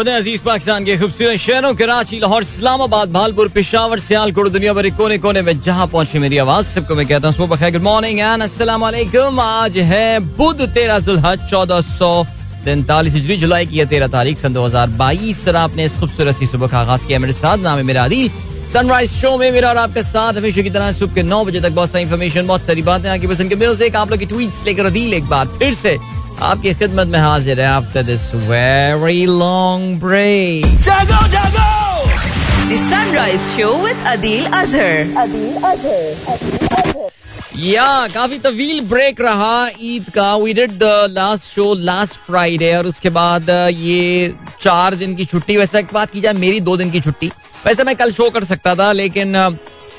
खुदा अज़ीज़ पाकिस्तान के खूबसूरत शहरों, कराची, लाहौर, इस्लामाबाद, भालपुर, पिशावर, सियालकोट, दुनिया भर कोने कोने में जहाँ पहुँची मेरी आवाज़, सबको मैं कहता हूँ, सुबह गुड मॉर्निंग एंड अस्सलाम आज है बुध, तेरह जुल्हज, चौदह सौ तैंतालीस हिजरी, जुलाई की तेरह तारीख, सन दो हज़ार बाईस सर आपने इस खूबसूरत सी सुबह का आगाज़ किया मेरे साथ। नाम है मेरा आदिल। सनराइज शो में मेरा और आपके साथ हमेशा की तरह सुबह के नौ बजे तक बहुत सारी इन्फॉर्मेशन बहुत सारी बातें, आगे पसंद के म्यूज़िक आप लोग की ट्वीट्स लेकर अदील एक बार फिर से आपकी खिदमत में हाजिर है after this very long break जागो जागो! The Sunrise Show with Adil Azhar. या काफ़ी तवील ब्रेक रहा ईद का। We did the last show last Friday और उसके बाद uh, ये चार दिन की छुट्टी। वैसे एक बात की जाए मेरी दो दिन की छुट्टी। वैसे मैं कल शो कर सकता था लेकिन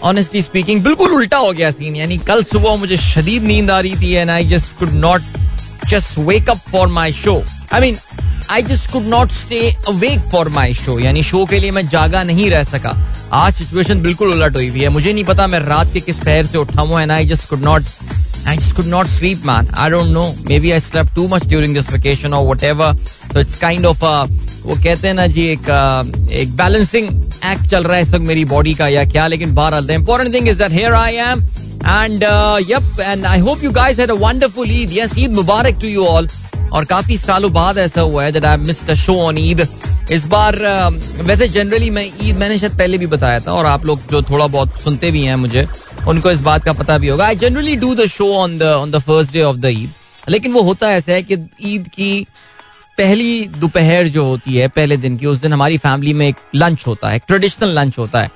ऑनेस्टली स्पीकिंग बिल्कुल उल्टा हो गया सीन यानी कल सुबह मुझे शदीद नींद आ रही थी and I just could not just wake up for my show. I mean, I just could not stay awake for my show. यानी शो के लिए मैं जागा नहीं रह सका आज सिचुएशन बिल्कुल उलट हुई हुई है मुझे नहीं पता मैं रात के किस पहर से उठा हूँ and I just could not I just could not sleep, man. I don't know. Maybe I slept too much during this vacation or whatever. So it's kind of a, वो कहते हैं ना जी एक uh, एक बैलेंसिंग एक्ट चल रहा है इस वक्त मेरी बॉडी का या क्या लेकिन बहरहाल the important thing is that here I am and yup and I hope you guys had a wonderful Eid yes Eid Mubarak to you all और काफ़ी सालों बाद ऐसा हुआ है I missed the show on Eid इस बार वैसे जनरली मैं ईद मैंने शायद पहले भी बताया था और आप लोग जो थोड़ा बहुत सुनते भी हैं मुझे, उनको इस बात का पता भी होगा। I generally do the show on the on the first day of the Eid लेकिन वो होता ऐसा है कि ईद की पहली दोपहर जो होती है, पहले दिन की, उस दिन हमारी फैमिली में एक लंच होता है ट्रेडिशनल लंच होता है।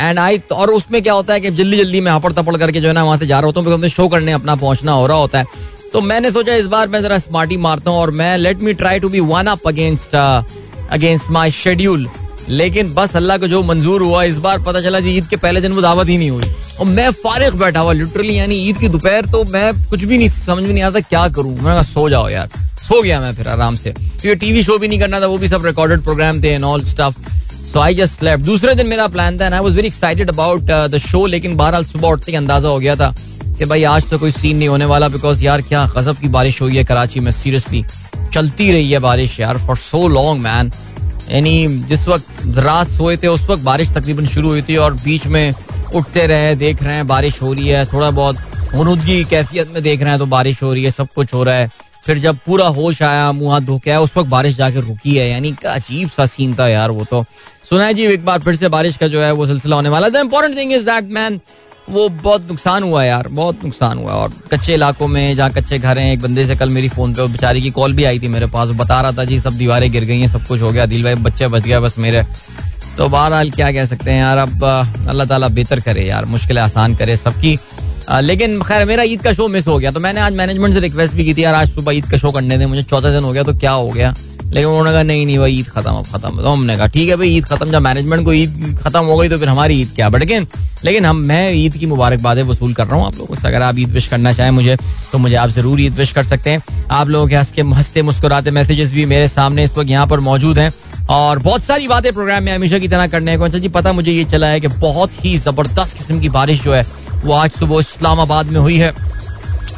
एंड आई और उसमें क्या होता है कि जल्दी जल्दी मैं हपड़ तपड़ करके जो है ना वहाँ से जा रहा होता हूँ शो करने अपना पहुँचना हो रहा होता है। तो मैंने सोचा इस बार मैं जरा स्मार्टी मारता हूँ और मैं let me try to be one up against against my schedule लेकिन बस अल्लाह को जो मंजूर हुआ, इस बार पता चला जी, ईद के पहले दिन वो दावत ही नहीं हुई। और मैं फारिग बैठा हुआ लिटरली यानी ईद की दोपहर तो मैं कुछ भी नहीं, समझ में नहीं आता क्या करूँ। मैंने कहा, सो जाओ यार। सो गया मैं फिर आराम से। क्योंकि टीवी शो भी नहीं करना था, वो भी सब रिकॉर्डेड प्रोग्राम थे and all stuff so I just slept दूसरे दिन मेरा प्लान था I was very excited about the show लेकिन बहरहाल सुबह उठते ही अंदाज़ा हो गया था। कि भाई आज तो कोई सीन नहीं होने वाला बिकॉज़ यार क्या गजब की बारिश हुई है कराची में सीरियसली चलती रही है बारिश यार फॉर सो लॉन्ग मैन यानी जिस वक्त रात सोए थे, उस वक्त बारिश तकरीबन शुरू हुई थी और बीच में उठते रहे, देख रहे हैं बारिश हो रही है, थोड़ा बहुत मनुदगी कैफियत में देख रहे हैं तो बारिश हो रही है, सब कुछ हो रहा है। फिर जब पूरा होश आया, मुँह हाथ धो के आया, उस वक्त बारिश जाके रुकी है, यानी अजीब सा सीन था यार वो तो। सुना है जी, एक बार फिर से बारिश का जो है वो सिलसिला होने वाला the important thing is that man वो बहुत नुकसान हुआ यार, बहुत नुकसान हुआ और कच्चे इलाकों में जहाँ कच्चे घर हैं, एक बंदे से कल मेरी फ़ोन पे बेचारी की कॉल भी आई थी मेरे पास बता रहा था जी, सब दीवारें गिर गई हैं, सब कुछ हो गया दिल भाई, बच्चे बच गया बस मेरे। तो बहरहाल क्या कह सकते हैं यार, अब अल्लाह ताला बेहतर करे यार, मुश्किल आसान करे सबकी। लेकिन खैर, मेरा ईद का शो मिस हो गया तो मैंने आज मैनेजमेंट से रिक्वेस्ट भी की थी, यार, आज सुबह ईद का शो करने थे मुझे चौथा दिन हो गया तो क्या हो गया? लेकिन उन्होंने कहा, नहीं नहीं भाई, ईद खत्म, अब खत्म। तो हमने कहा, ठीक है भाई, ईद खत्म। जब मैनेजमेंट को ईद खत्म हो गई तो फिर हमारी ईद क्या? बट लेकिन लेकिन हम, मैं ईद की मुबारकबादें वसूल कर रहा हूँ आप लोगों से। अगर आप ईद विश करना चाहें मुझे तो मुझे आप ज़रूर ईद विश कर सकते हैं। आप लोगों के हंस के, हँसते मुस्कुराते मैसेजेस भी मेरे सामने इस वक्त यहाँ पर मौजूद हैं। और बहुत सारी बातें प्रोग्राम में हमेशा की तरह करने को जी, पता मुझे ये चला है कि बहुत ही ज़बरदस्त किस्म की बारिश जो है, वो आज सुबह इस्लामाबाद में हुई है।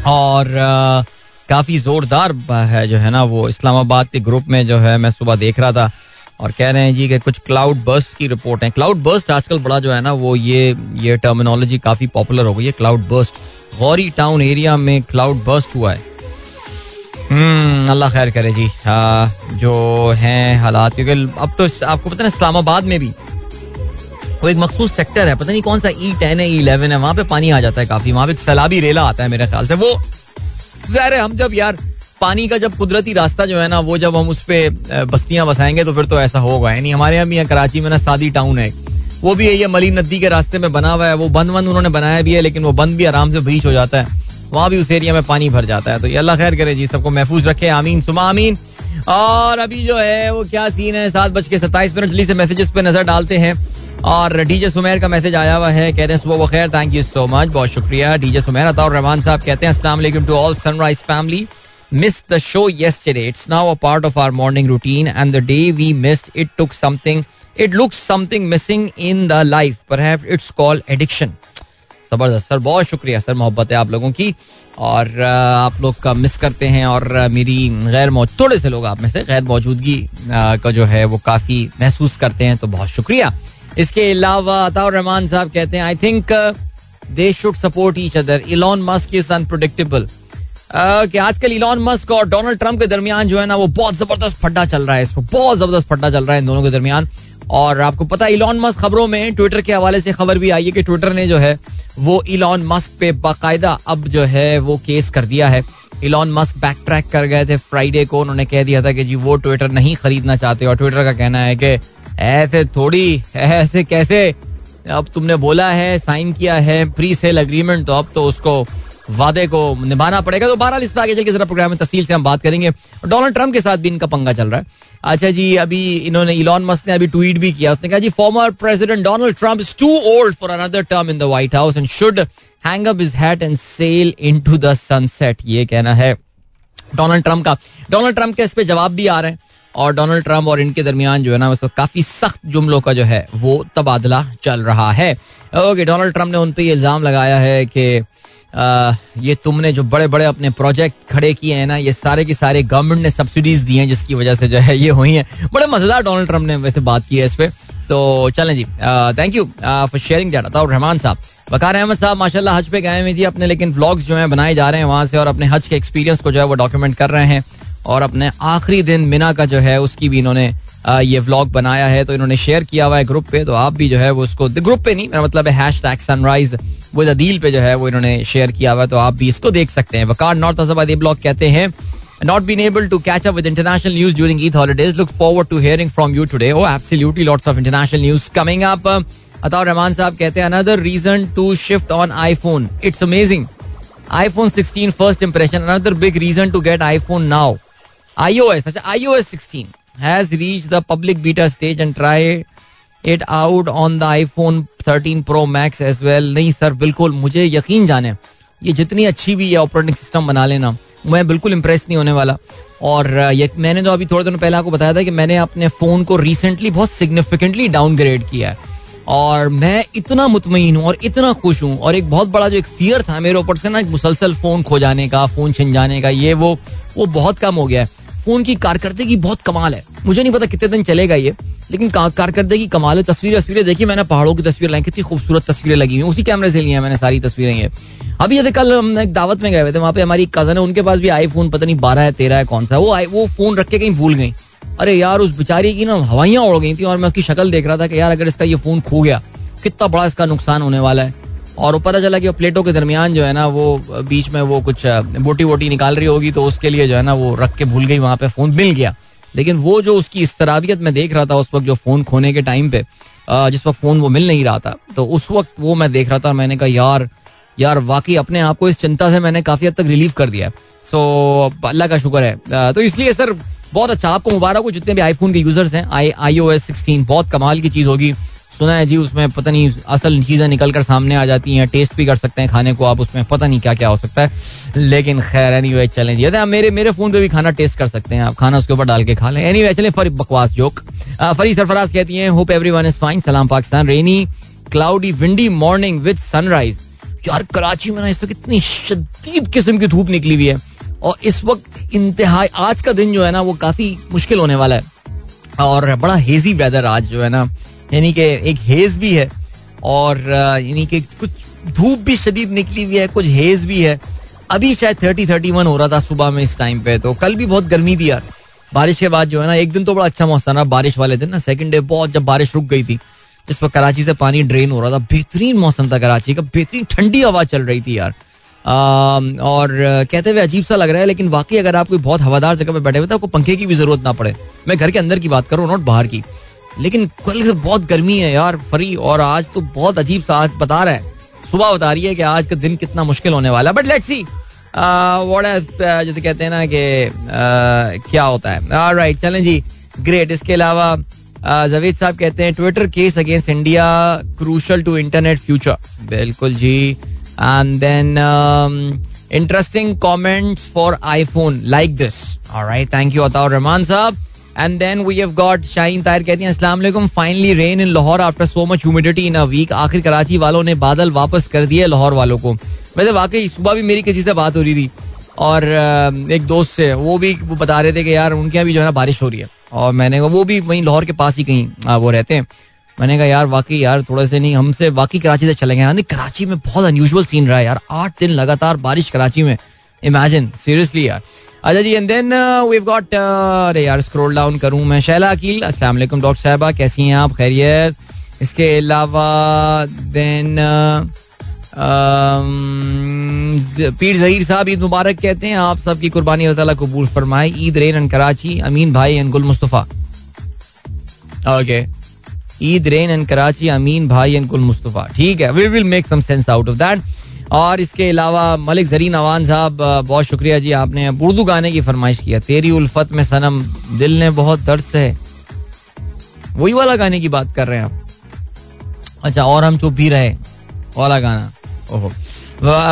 और काफ़ी जोरदार है जो है ना वो इस्लामाबाद के ग्रुप में जो है मैं सुबह देख रहा था और कह रहे हैं जी कि कुछ क्लाउड बर्स्ट की रिपोर्ट है। क्लाउड बर्स्ट आजकल बड़ा जो है ना वो ये ये टर्मिनोलॉजी काफ़ी पॉपुलर हो गई है cloud burst Ghauri town area में क्लाउड बर्स्ट हुआ है। हम्म अल्लाह खैर करे जी। आ, जो हैं हालात क्योंकि अब तो आपको पता है इस्लामाबाद में भी वो एक मखसूस सेक्टर है। पता नहीं कौन सा ई टेन है ई इलेवन है वहाँ पे पानी आ जाता है काफ़ी। वहाँ पे सैलाबी रेला आता है मेरे ख्याल से। वो ज़ाहिर है, हम जब यार पानी का जब कुदरती रास्ता जो है ना, वो जब हम उस पर बस्तियाँ बसाएँगे तो फिर तो ऐसा होगा यानी हमारे यहाँ भी यहाँ कराची में ना सादी टाउन है। वो भी है ये मली नदी के रास्ते में बना हुआ है। वो बंद बंद उन्होंने बनाया भी है, लेकिन वो बंद भी आराम से ब्रीच हो जाता है। वहाँ भी उस एरिया में पानी भर जाता है। तो ये अल्लाह खैर करे जी, सबको महफूज रखे। आमीन, सुमा आमीन। और अभी जो है, वो क्या सीन है? सात बज के सत्ताईस मिनट। जल्दी से मैसेजेस पे नज़र डालते हैं। और डीजे सुमेर का मैसेज आया हुआ है, कह रहे हैं, सुबह बखैर थैंक यू सो मच बहुत शुक्रिया। डीजे सुमेर अता रहमान साहब कहते हैं वालेकुम to all sunrise family miss the show yesterday. It's now a part of our morning routine and the day we missed it took something it looks something missing in the life perhaps it's call addiction ज़बरदस्त। Sir, बहुत शुक्रिया। Sir, मोहब्बत है आप लोगों की। और आप लोग का मिस करते हैं और मेरी गैर मौजूद थोड़े से लोग आप में से गैर मौजूदगी का जो है वो काफ़ी महसूस करते हैं तो बहुत शुक्रिया। इसके अलावा अताउर रहमान साहब कहते हैं I think they should support each other Elon Musk is unpredictable कि आजकल इलॉन मस्क और डोनाल्ड ट्रंप के दरमियान जो है ना, वो बहुत ज़बरदस्त फड्डा चल रहा है इसको बहुत ज़बरदस्त फड्डा चल रहा है इन दोनों के दरमियान। और आपको पता है इलॉन मस्क खबरों में ट्विटर के हवाले से खबर भी आई है कि ट्विटर ने जो है, वो इलॉन मस्क पे बाकायदा अब जो है, वो केस कर दिया है। इलॉन मस्क बैक ट्रैक कर गए थे। फ्राइडे को उन्होंने कह दिया था कि जी, वो ट्विटर नहीं खरीदना चाहते। और ट्विटर का कहना है कि ऐसे थोड़ी, ऐसे कैसे? अब तुमने बोला है, साइन किया है प्री सेल अग्रीमेंट तो अब तो उसको वादे को निभाना पड़ेगा। तो बहरहाल, इस पर आगे चल के जरा प्रोग्राम में तफसील से हम बात करेंगे। डोनाल्ड ट्रंप के साथ भी इनका पंगा चल रहा है। अच्छा जी, अभी इन्होंने इलॉन मस्क ने अभी ट्वीट भी किया। उसने कहा, जी former president Donald Trump is too old for another term in the White House and should hang up his hat and sail into the sunset ये कहना है डोनाल्ड ट्रंप का। डोनाल्ड ट्रंप के इस पे जवाब भी आ रहे हैं। और डोनाल्ड ट्रंप और इनके दरमियान जो है ना उसको काफ़ी सख्त जुमलों का जो है, वो तबादला चल रहा है। ओके डोनाल्ड ट्रंप ने उन पर इल्ज़ाम लगाया है कि ये तुमने जो बड़े बड़े अपने प्रोजेक्ट खड़े किए हैं ना, ये सारे के सारे गवर्नमेंट ने सब्सिडीज दी हैं, जिसकी वजह से जो है ये हुई हैं। बड़े मज़ेदार डोनाल्ड ट्रंप ने वैसे बात की है इस पर तो चलें जी thank you for sharing Rahman साहब। वकार अहमद साहब, माशाल्लाह हज पे गए हुए जी अपने, लेकिन व्लॉग्स जो है बनाए जा रहे हैं वहाँ से, और अपने हज के एक्सपीरियंस को जो है वो डॉक्यूमेंट कर रहे हैं। और अपने आखिरी दिन मिना का जो है उसकी भी इन्होंने ये व्लॉग बनाया है तो इन्होंने शेयर किया हुआ है ग्रुप पे तो आप भी जो है वो उसको ग्रुप पे नहीं मेरा मतलब है हैश टैग सनराइज वो अदील पे जो है वो इन्होंने शेयर किया हुआ है तो आप भी इसको देख सकते हैं वकार नॉर्थ अजाबाद ब्लॉग कहते हैं not been able to catch up with international news during Eid holidays. Look forward to hearing from you today. Oh, absolutely, lots of international news coming up. Ataur Rahman साहब कहते हैं another reason to shift on iPhone. It's amazing. iPhone 16 first impression. Another big reason to get iPhone now. iOS, अच्छा iOS 16 has reached the public beta stage and it out on the iPhone 13 pro max as well नहीं sir बिल्कुल मुझे यकीन जाने ये जितनी अच्छी भी है ऑपरेटिंग सिस्टम बना लेना मैं बिल्कुल इम्प्रेस नहीं होने वाला। और ये मैंने तो अभी थोड़े दिनों पहले आपको बताया था कि मैंने अपने फ़ोन को रिसेंटली बहुत सिग्निफिकेंटली डाउनग्रेड किया है। और मैं इतना मुतमिन हूँ और इतना खुश हूँ और एक बहुत बड़ा जो एक फियर था मेरे ऊपर से ना मुसलसल फ़ोन खो जाने का फ़ोन छिन जाने का ये वो वो बहुत कम हो गया है। फ़ोन की कारकर्दगी बहुत कमाल है। मुझे नहीं पता कितने दिन चलेगा ये, लेकिन कारकर्दगी कमाल है। तस्वीरें तस्वीरें देखी मैंने पहाड़ों की तस्वीर लाई, कितनी खूबसूरत तस्वीरें लगी हुई उसी कैमरे से ली हैं मैंने सारी तस्वीरें ये। अभी जैसे कल हम एक दावत में गए हुए थे, वहाँ पे हमारी कज़न है, उनके पास भी आई फ़ोन पता नहीं बारह है, तेरह है, कौन सा वो वो फ़ोन रख के कहीं भूल गई। अरे यार, उस बेचारी की ना हवाइयाँ उड़ गई थी, और मैं उसकी शक्ल देख रहा था कि यार, अगर इसका ये फ़ोन खो गया, कितना बड़ा इसका नुकसान होने वाला है। और वो पता चला कि प्लेटों के दरमियान जो है ना, वो बीच में वो कुछ बोटी वोटी निकाल रही होगी तो उसके लिए जो है ना, वो रख के भूल गई, वहाँ पे फ़ोन मिल गया। लेकिन वो जो उसकी इस्तराबियत में देख रहा था उस वक्त जो फ़ोन खोने के टाइम पे जिस वक्त फ़ोन वो मिल नहीं रहा था तो उस वक्त वो मैं देख रहा था मैंने कहा, यार यार, वाकई अपने आप को इस चिंता से मैंने काफ़ी हद तक रिलीव कर दिया सो अल्लाह का शुक्र है। तो इसलिए सर, बहुत अच्छा आपको मुबारक हो जितने भी आईफोन के यूज़र्स हैं। आई आई ओ एस सिक्सटीन बहुत कमाल की चीज़ होगी। सुना है जी, उसमें पता नहीं, असल चीज़ें निकल कर सामने आ जाती हैं, टेस्ट भी कर सकते हैं खाने को आप, उसमें पता नहीं क्या क्या हो सकता है। लेकिन खैर एनी वे चलें जी। आप मेरे मेरे फ़ोन पे भी खाना टेस्ट कर सकते हैं आप, खाना उसके ऊपर डाल के खा लें। एनी वे चलें, फरी बकवास जोक। फरी सरफराज कहती हैं होप एवरी इज़ फाइन सलाम, Pakistan. Rainy cloudy windy morning with sunrise यार, कराची में ना इस वक्त इतनी शदीद किस्म की धूप निकली हुई है। और इस वक्त इंतहा आज का दिन जो है ना, वो काफ़ी मुश्किल होने वाला है। और बड़ा हेजी वेदर आज जो है ना यानी कि एक हेज भी है और यानी कि कुछ धूप भी शदीद निकली हुई है कुछ हेज भी है। अभी शायद थर्टी थर्टी वन हो रहा था सुबह में इस टाइम पे तो कल भी बहुत गर्मी थी यार। बारिश के बाद जो है ना एक दिन तो बड़ा अच्छा मौसम रहा बारिश वाले दिन ना सेकंड डे बहुत जब बारिश रुक गई थी जिस पर कराची से पानी ड्रेन हो रहा था बेहतरीन मौसम था कराची का बेहतरीन ठंडी हवा चल रही थी यार। आ, और कहते हुए अजीब सा लग रहा है लेकिन वाकई अगर आप कोई बहुत हवादार जगह पे बैठे हुए तो आपको पंखे की भी ज़रूरत ना पड़े। मैं घर के अंदर की बात करूँ नॉट बाहर की। लेकिन कल से बहुत गर्मी है यार फरी और आज तो बहुत अजीब सा आज बता रहा है। सुबह बता रही है कि आज का दिन कितना मुश्किल होने वाला है। बट लेट्स सी व्हाट जैसे कहते हैं ना कि uh, क्या होता है। राइट चलें जी ग्रेट इसके अलावा uh, जवेद साहब कहते हैं Twitter case against India crucial to internet future बिल्कुल जी। And then interesting comments for iPhone like this alright thank you Ataur Rahman साहब। And then we have got Shaheen Tahir कहती हैं अस्सलाम वालेकुम finally rain in Lahore after so much humidity in a week आखिर कराची वालों ने बादल वापस कर दिए लाहौर वालों को. वैसे वाकई सुबह भी मेरी किसी से बात हो रही थी और एक दोस्त से, वो भी बता रहे थे कि यार उनके यहाँ भी जो है ना बारिश हो रही है। और मैंने कहा, वो भी वहीं लाहौर के पास ही कहीं वो रहते हैं। मैंने कहा, यार वाकई यार थोड़ा से नहीं, हमसे वाकई कराची से चले गए कराची में बहुत अनयूजल सीन रहा है यार। आठ दिन लगातार बारिश कराची में। इमेजिन सीरियसली यार. अच्छा जी एंड देन वी गॉट अरे यार स्क्रॉल डाउन करूँ मैं। शैला अकील अस्सलाम वालेकुम डॉक्टर साहबा कैसी हैं आप? खैरियत। इसके अलावा देन um, पीर जहीर साहब ईद मुबारक कहते हैं। आप सबकी कुर्बानी अल्लाह कबूल फरमाए। Eid rain and Karachi. अमीन भाई and Gul Mustafa. Okay Eid rain and Karachi Amin भाई एंड गुल मुस्तफ़ा। ठीक है we will make some sense out of that और इसके अलावा मलिक जरीन अवान साहब बहुत शुक्रिया जी, आपने उर्दू गाने की फरमाइश किया तेरी उल्फत में सनम, दिल ने बहुत दर्द से वही वाला गाने की बात कर रहे हैं आप। अच्छा और हम चुप भी रहे, वाला गाना। ओहो।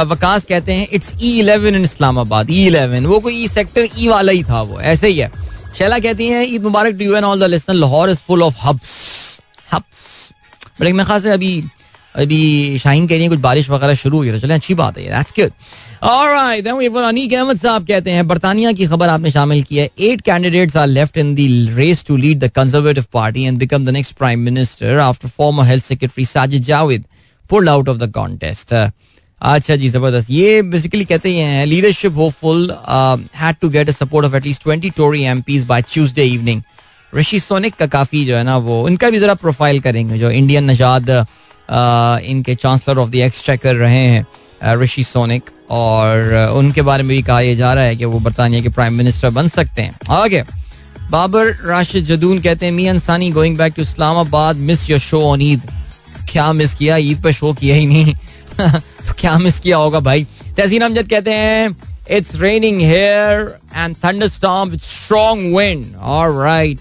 वकास कहते हैं it's E eleven in Islamabad E eleven वो कोई ई सेक्टर ई वाला ही था वो, ऐसे ही है। शैला कहती हैं, ईद मुबारक to and all the listen Lahore is full of hubs hubs but एक मैं खास अभी अभी शाहीन कह रही है, कुछ बारिश वगैरह शुरू हुई तो चले, अच्छी बात है दैट्स गुड साहब कहते हैं, बर्तानिया की खबर आपने शामिल की है eight candidates are left in the race to lead the conservative party and become the next prime minister after former health secretary Sajid Javid pulled out of the contest अच्छा जी ज़बरदस्त ये बेसिकली कहते हैं leadership had to get support of at least twenty Tory MPs by Tuesday evening Rishi Sunak का काफ़ी जो है ना वो इनका भी जरा प्रोफ़ाइल करेंगे जो इंडियन नजाद इनके चांसलर ऑफ़ द एक्सचेकर रहे हैं ऋषि सोनिक और उनके बारे में भी कहा यह जा रहा है कि वो बरतानिया के प्राइम मिनिस्टर बन सकते हैं। आगे, बाबर राशिद जदून कहते हैं, मी अंसानी going back to Islamabad miss your show on Eid क्या मिस किया? ईद पर शो किया ही नहीं। तो क्या मिस किया होगा भाई? तहसीन अमजद कहते हैं it's raining here and thunder storm with strong wind alright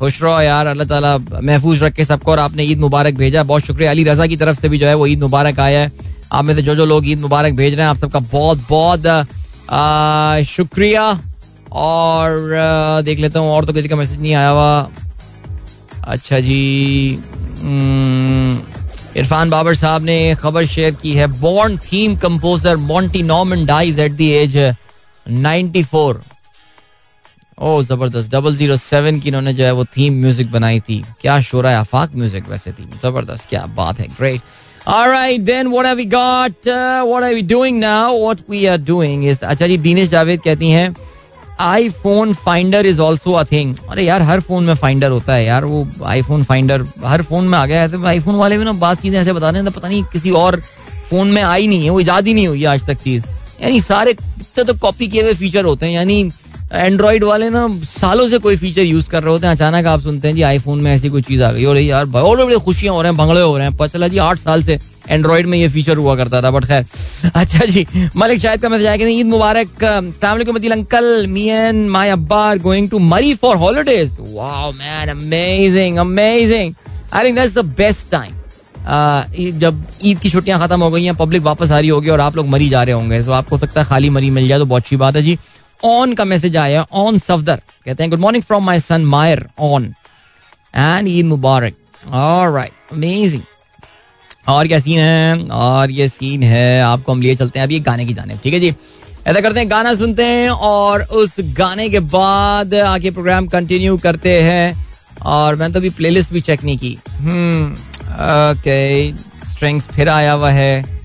खुश रहो यार अल्लाह ताला महफूज रखे सबको और आपने ईद मुबारक भेजा। बहुत शुक्रिया। अली रजा की तरफ़ से भी जो है वो ईद मुबारक आया है। आप में से जो जो लोग ईद मुबारक भेज रहे हैं आप सबका बहुत बहुत शुक्रिया। और आ, देख लेता हूँ और तो किसी का मैसेज नहीं आया हुआ। अच्छा जी हम्म, इरफान बाबर साहब ने खबर शेयर की है। Bond theme composer Monty Norman dies at the age 94 oh ज़बरदस्त। डबल ज़ीरो सेवन की इन्होंने जो है वो थीम म्यूज़िक बनाई थी। क्या शोरा आफाक म्यूज़िक वैसे थी ज़बरदस्त क्या बात है great Alright, then what have we got? Uh, what are we doing now? What we are doing is अच्छा जी दीनेश जावेद कहती हैं iPhone finder is also a thing अरे यार हर फ़ोन में फाइंडर होता है यार वो आईफोन फाइंडर हर फ़ोन में आ गया है तो आईफोन वाले भी ना बात चीज़ें ऐसे बता रहे हैं तो पता नहीं किसी और फ़ोन में आई नहीं है वो ईजाद ही नहीं हुई आज तक चीज़। यानी सारे कितने तो कॉपी किए हुए फीचर होते हैं यानी एंड्रॉइड वाले ना सालों से कोई फीचर यूज़ कर रहे होते हैं, अचानक आप सुनते हैं जी आईफोन में ऐसी कोई चीज़ आ गई। और यार बहुत बड़े खुशियाँ हो रहे हैं, भंगड़े हो रहे हैं। पता चला जी, आठ साल से एंड्रॉइड में ये फीचर हुआ करता था बट खैर। अच्छा जी, मलिक, शायद का मैसेज आया ईद मुबारक मदील अंकल, मी एंड माय अब्बा are going to Murree for holidays wow man amazing amazing I think that's the best time जब ईद की छुट्टियाँ खत्म हो गई हैं पब्लिक वापस आ रही होगी और आप लोग मरी जा रहे होंगे। तो आपको सकता है खाली मरी मिल जाए तो बहुत अच्छी बात है जी। ऑन का मैसेज आया ऑन सफदर। कहते हैं good morning from my son Mayar on and Eid मुबारक राइट अमेजिंग और क्या सीन है? और ये सीन है, आपको हम लिए चलते हैं अभी एक गाने की जाने ठीक है जी? ऐसा करते हैं, गाना सुनते हैं और उस गाने के बाद आगे प्रोग्राम कंटिन्यू करते हैं। और मैंने तो अभी प्लेलिस्ट भी चेक नहीं की। हम्म ओके स्ट्रिंग्स फिर आया हुआ है।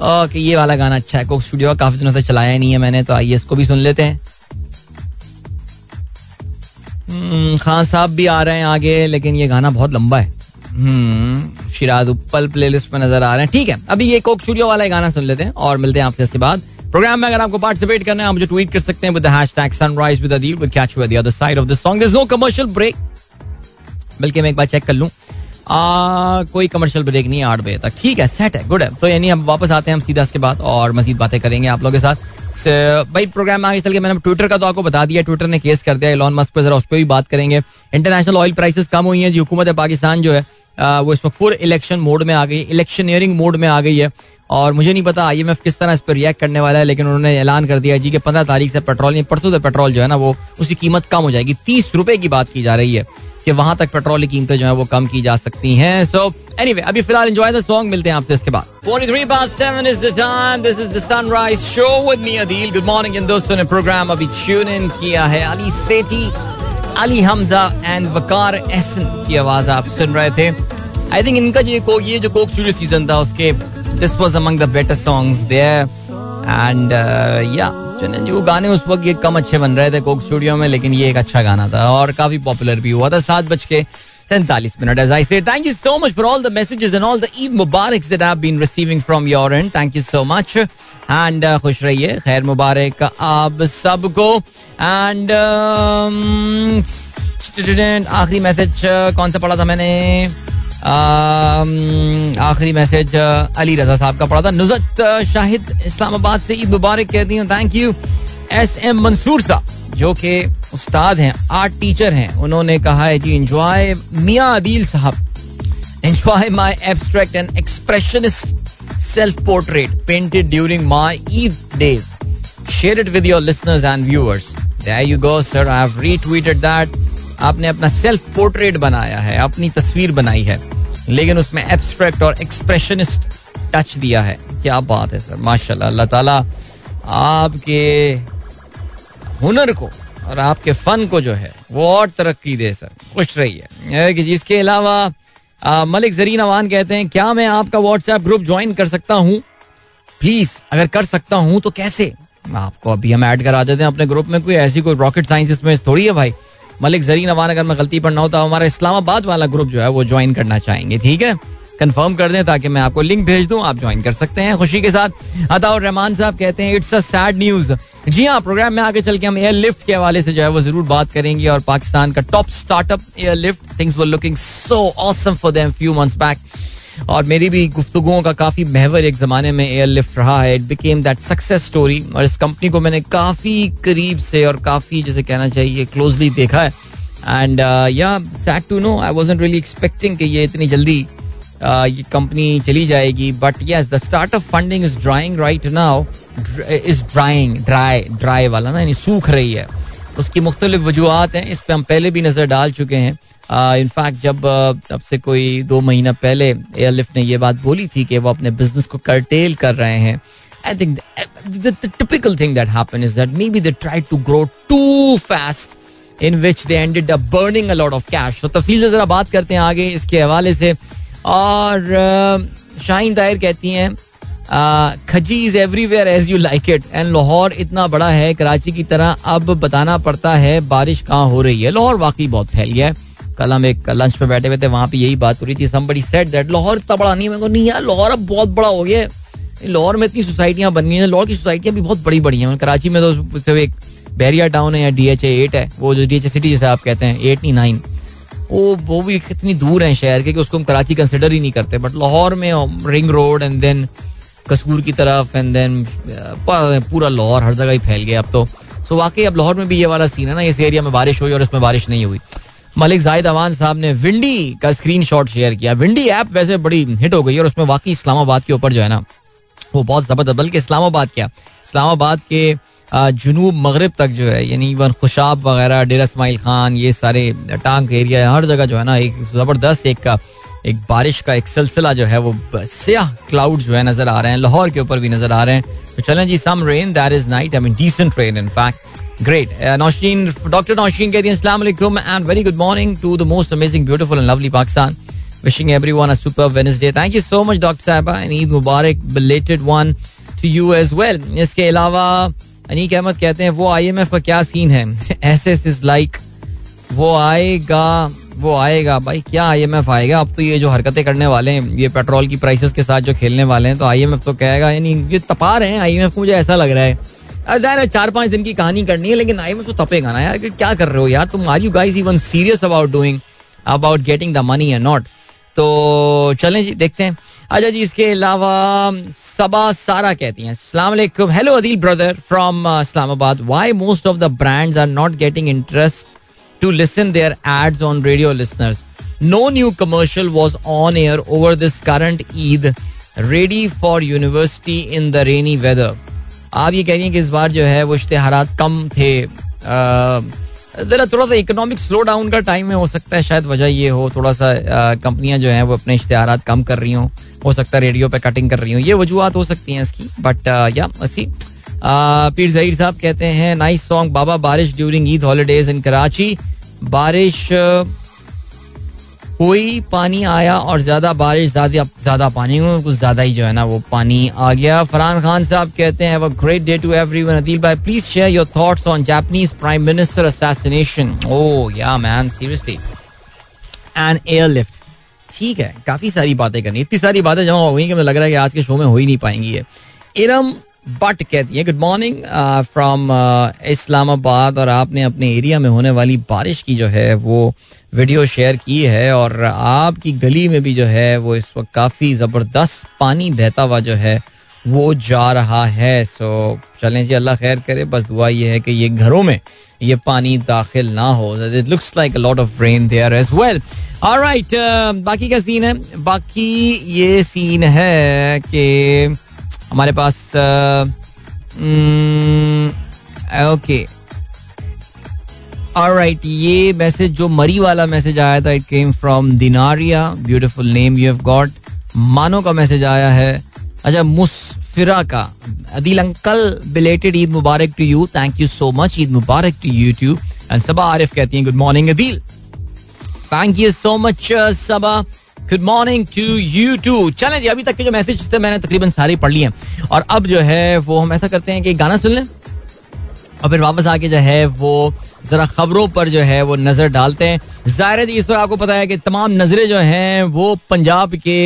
ओके ये वाला गाना अच्छा है। कोक स्टूडियो काफ़ी दिनों से चलाया नहीं है मैंने तो आइए इसको भी सुन लेते हैं। हम्म, खान साहब भी आ रहे हैं आगे लेकिन ये गाना बहुत लंबा है। शिराज उपल प्लेलिस्ट में नज़र आ रहे हैं। ठीक है अभी ये कोक स्टूडियो वाला गाना सुन लेते हैं और मिलते हैं आपसे इसके बाद। प्रोग्राम में अगर आपको पार्टिसिपेट करना है आप मुझे ट्वीट कर सकते हैं with with with catch with the other side of song no commercial break बल्कि मैं एक बार चेक कर लूँ। आ, कोई कमर्शियल ब्रेक नहीं आठ बजे तक। ठीक है सेट है गुड है। तो यानी हम वापस आते हैं हम सीधा इसके बाद और मजीद बातें करेंगे आप लोगों के साथ। भाई प्रोग्राम आगे चल के मैंने ट्विटर का तो आपको बता दिया ट्विटर ने केस कर दिया इलॉन मस्क पर जरा उस पर भी बात करेंगे। इंटरनेशनल ऑयल प्राइसेस कम हुई हैं जी हुकूमत है पाकिस्तान जो है वो इस वक्त फुल इलेक्शन मोड में आ गई इलेक्शनियरिंग मोड में आ गई है। और मुझे नहीं पता आई किस तरह इस पर रिएक्ट करने वाला है लेकिन उन्होंने ऐलान कर दिया जी कि पंद्रह तारीख से पेट्रोल परसों से पेट्रोल जो है ना वो उसकी कीमत कम हो जाएगी। तीस रुपए की बात की जा रही है। कि वहाँ तक पेट्रोल की कीमतें जो है वो कम की जा सकती हैं। सो एनी anyway, अभी फ़िलहाल एंजॉय द सॉन्ग मिलते हैं आपसे इसके बाद। 43 past 7 is the time. This is the sunrise show with me Adil. Good morning इन दोस्तों ने प्रोग्राम अभी ट्यून इन किया है अली सेठी अली हमजा एंड वकार एहसन की आवाज़ आप सुन रहे थे आई थिंक इनका जो ये जो कोक स्टूडियो सीज़न था उसके this was among the better songs there and या चंदन जी वो गाने उस वक्त ये कम अच्छे बन रहे थे कोक स्टूडियो में लेकिन ये एक अच्छा गाना था और काफ़ी पॉपुलर भी हुआ था सात बज के तैंतालीस minute as I say thank you so much for all the messages and all the Eid Mubarak that I been receiving from your and thank you so much and खुश रहिए खैर मुबारक आप सबको एंड आखिरी मैसेज कौन सा पढ़ा था मैंने आखिरी मैसेज अली रजा साहब का पढ़ा था। नुजत शाहिद इस्लामाबाद से ईद मुबारक कहती हूँ thank you S M Mansoor साहब जो कि उस्ताद हैं आर्ट टीचर हैं उन्होंने कहा है जी एंजॉय मियाँ अदील साहब। Enjoy my abstract and expressionist self portrait painted during my Eid days share it with your listeners and viewers There you go, sir. I have retweeted that. आपने अपना सेल्फ पोर्ट्रेट बनाया है, अपनी तस्वीर बनाई है, लेकिन उसमें एब्स्ट्रैक्ट और एक्सप्रेशनिस्ट टच दिया है। क्या बात है सर माशाल्लाह, अल्लाह ताला आपके हुनर को और आपके फन को जो है, वो और तरक्की दे सर खुश रहिए। कि जिसके अलावा मलिक जरीन अवान कहते हैं, क्या मैं आपका व्हाट्सएप ग्रुप ज्वाइन कर सकता हूँ? प्लीज़ अगर कर सकता हूँ तो कैसे? आपको अभी हम ऐड करा देते हैं अपने ग्रुप में, कोई ऐसी कोई रॉकेट साइंस इसमें थोड़ी है भाई? मलिक जरीन अवान, अगर मैं गलती पर ना होता हमारा इस्लामाबाद वाला ग्रुप जो है, वो ज्वाइन करना चाहेंगे, ठीक है? कंफर्म कर दें ताकि मैं आपको लिंक भेज दूँ, आप ज्वाइन कर सकते हैं खुशी के साथ। अताउर रहमान साहब कहते हैं इट्स अ सैड न्यूज़ जी हाँ प्रोग्राम में आगे चल के हम एयर लिफ्ट के हवाले से जो है, वो ज़रूर बात करेंगे और पाकिस्तान का top startup Airlift things were looking so awesome for them few months back और मेरी भी गुफ्तुओं का काफ़ी महवर एक जमाने में एयर लिफ्ट रहा है। It became that success story और इस कंपनी को मैंने काफ़ी करीब से और काफ़ी जैसे कहना चाहिए क्लोजली देखा है। And yeah sad to know I was really expecting कि ये इतनी जल्दी uh, ये कंपनी चली जाएगी। But yes the start of funding is drawing right now is drawing dry dry वाला ना यानी सूख रही है। उसकी मुख्तलिफ़ वजूहत हैं इस पर हम पहले भी नज़र डाल चुके हैं। इनफैक्ट जब अब से कोई दो महीना पहले एयरलिफ्ट ने ये बात बोली थी कि वो अपने बिज़नेस को करटेल कर रहे हैं। I think typical thing that happen is that maybe they try to grow too fast in which they ended up burning a lot of cash तो तफसील से जरा बात करते हैं आगे इसके हवाले से। और शाहीन दायर कहती हैं खजी is everywhere as you like it and Lahore इतना बड़ा है, कराची की तरह अब बताना पड़ता है, बारिश कहाँ हो रही है? लाहौर वाकई बहुत फैल गया है। कल हम एक लंच पे बैठे हुए थे, वहाँ पे यही बात हो रही थी समबडी सेट दैट लाहौर इतना बड़ा नहीं है। नहीं यार, लाहौर अब बहुत बड़ा हो गया लाहौर में इतनी सोसाइटियाँ बन गई हैं, लाहौर की सोसाइटियाँ भी बहुत बड़ी बड़ी हैं कराची में तो सिर्फ़ एक बैरिया टाउन है या डी एच एट है, वो जो डी एच ए सिटी जैसे आप कहते हैं एट नहीं नाइन वो वो भी कितनी दूर है शहर के कि उसको हम कराची कंसिडर ही नहीं करते। बट लाहौर में रिंग रोड एंड देन कसूर की तरफ़ एंड देन पूरा लाहौर हर जगह ही फैल गया अब तो। सो वाकई अब लाहौर में भी ये वाला सीन है ना, इस एरिया में बारिश हुई और इसमें बारिश नहीं हुई। मलिक जाहिद अवान साहब ने विंडी का स्क्रीन शेयर किया। विंडी ऐप वैसे बड़ी हिट हो गई और उसमें वाकई इस्लामाबाद के ऊपर जो है ना, वो बहुत ज़बरदस्त, बल्कि इस्लामाबाद क्या? इस्लामाबाद के जुनूब मगरब तक जो है, यानी इवन खुशाब वगैरह, डेरा इसमाइल खान, ये सारे टांग एरिया हर जगह जो है ना, एक ज़बरदस्त एक का एक बारिश का एक सिलसिला जो है वो स्याह क्लाउड जो है नज़र आ रहे हैं, लाहौर के ऊपर भी नज़र आ रहे हैं। तो चलें जी some rain that is night I mean decent rain in fact great Nausheen doctor Nausheen कहती हैं and very good morning to the most amazing beautiful and lovely Pakistan wishing everyone a super Wednesday thank you so much doctor साहबा and Eid Mubarak belated one to you as well इसके अलावा अनीक अहमद कहते हैं, वो IMF का क्या scene है? ऐसे इज़ लाइक वो आएगा वो आएगा भाई, क्या आईएमएफ आएगा? अब तो ये जो हरकतें करने वाले हैं, ये पेट्रोल की प्राइसेस के साथ जो खेलने वाले हैं तो आईएमएफ तो कहेगा, यानी ये तपा रहे हैं आईएमएफ को, मुझे ऐसा लग रहा है. अरे चार पाँच दिन की कहानी करनी है, लेकिन आईएमएफ तो तपेगा ना यार क्या कर रहे हो यार? तुम are you guys even serious about doing about getting the money and not तो चलें जी, देखते हैं। अच्छा जी, इसके अलावा सबा सारा कहती हैं, अस्सलाम वालेकुम। Hello Adeel brother from Islamabad why most of the brands are not getting interest to listen their ads on radio listeners no new commercial was on air over this current Eid ready for university in the rainy weather आप ये कह रही हैं कि इस बार जो है वो इश्तेहार कम थे। जरा थोड़ा सा इकोनॉमिक स्लो डाउन का टाइम में हो सकता है, शायद वजह ये हो थोड़ा सा कंपनियाँ जो हैं वो अपने इश्तेहार कम कर रही हों, हो सकता है रेडियो पे कटिंग कर रही हूँ, ये वजूहत हो सकती हैं इसकी बट या असी पीर जहीर साहब कहते हैं नाइस सॉन्ग बाबा बारिश during Eid holidays in Karachi बारिश कोई पानी आया और ज़्यादा बारिश, ज़्यादा ज़्यादा पानी कुछ ज़्यादा ही जो है ना वो पानी आ गया। फरहान खान साहब कहते हैं great day to everyone Adeel भाई please share your thoughts on Japanese prime minister assassination oh yeah man seriously and airlift ठीक है, काफ़ी सारी बातें करनी इतनी सारी बातें जमा हो गई कि मुझे लग रहा है कि आज के शो में हो ही नहीं पाएँगी है इरम बट कहती है गुड मॉर्निंग फ्रॉम इस्लामाबाद और आपने अपने एरिया में होने वाली बारिश की जो है, वो वीडियो शेयर की है और आपकी गली में भी जो है, वो इस वक्त काफ़ी ज़बरदस्त पानी बहता हुआ जो है, वो जा रहा है. सो चलें जी, अल्लाह खैर करे, बस दुआ ये है कि ये घरों में ये पानी दाखिल ना हो। It looks like lot of rain there as well alright बाकी का सीन है। बाकी ये सीन है कि हमारे पास ओके। ऑलराइट ये मैसेज जो मरी वाला मैसेज आया था it came from Dinaria. Beautiful name you have got मानो का मैसेज आया है। अच्छा मुस्फिरा का। Adil uncle belated Eid Mubarak to you thank you so much Eid Mubarak to YouTube and Saba Arif कहती हैं good morning Adeel. Thank you so much Saba. Good morning to you too चलें जी, अभी तक के जो मैसेज थे, मैंने तकरीबन सारे पढ़ लिए और अब जो है, वो हम ऐसा करते हैं कि गाना सुन लें और फिर वापस आके जो है, वो जरा खबरों पर जो है, वो नज़र डालते हैं। ज़ाहिर है इस वक्त आपको पता है कि तमाम नज़रें जो हैं, वो पंजाब के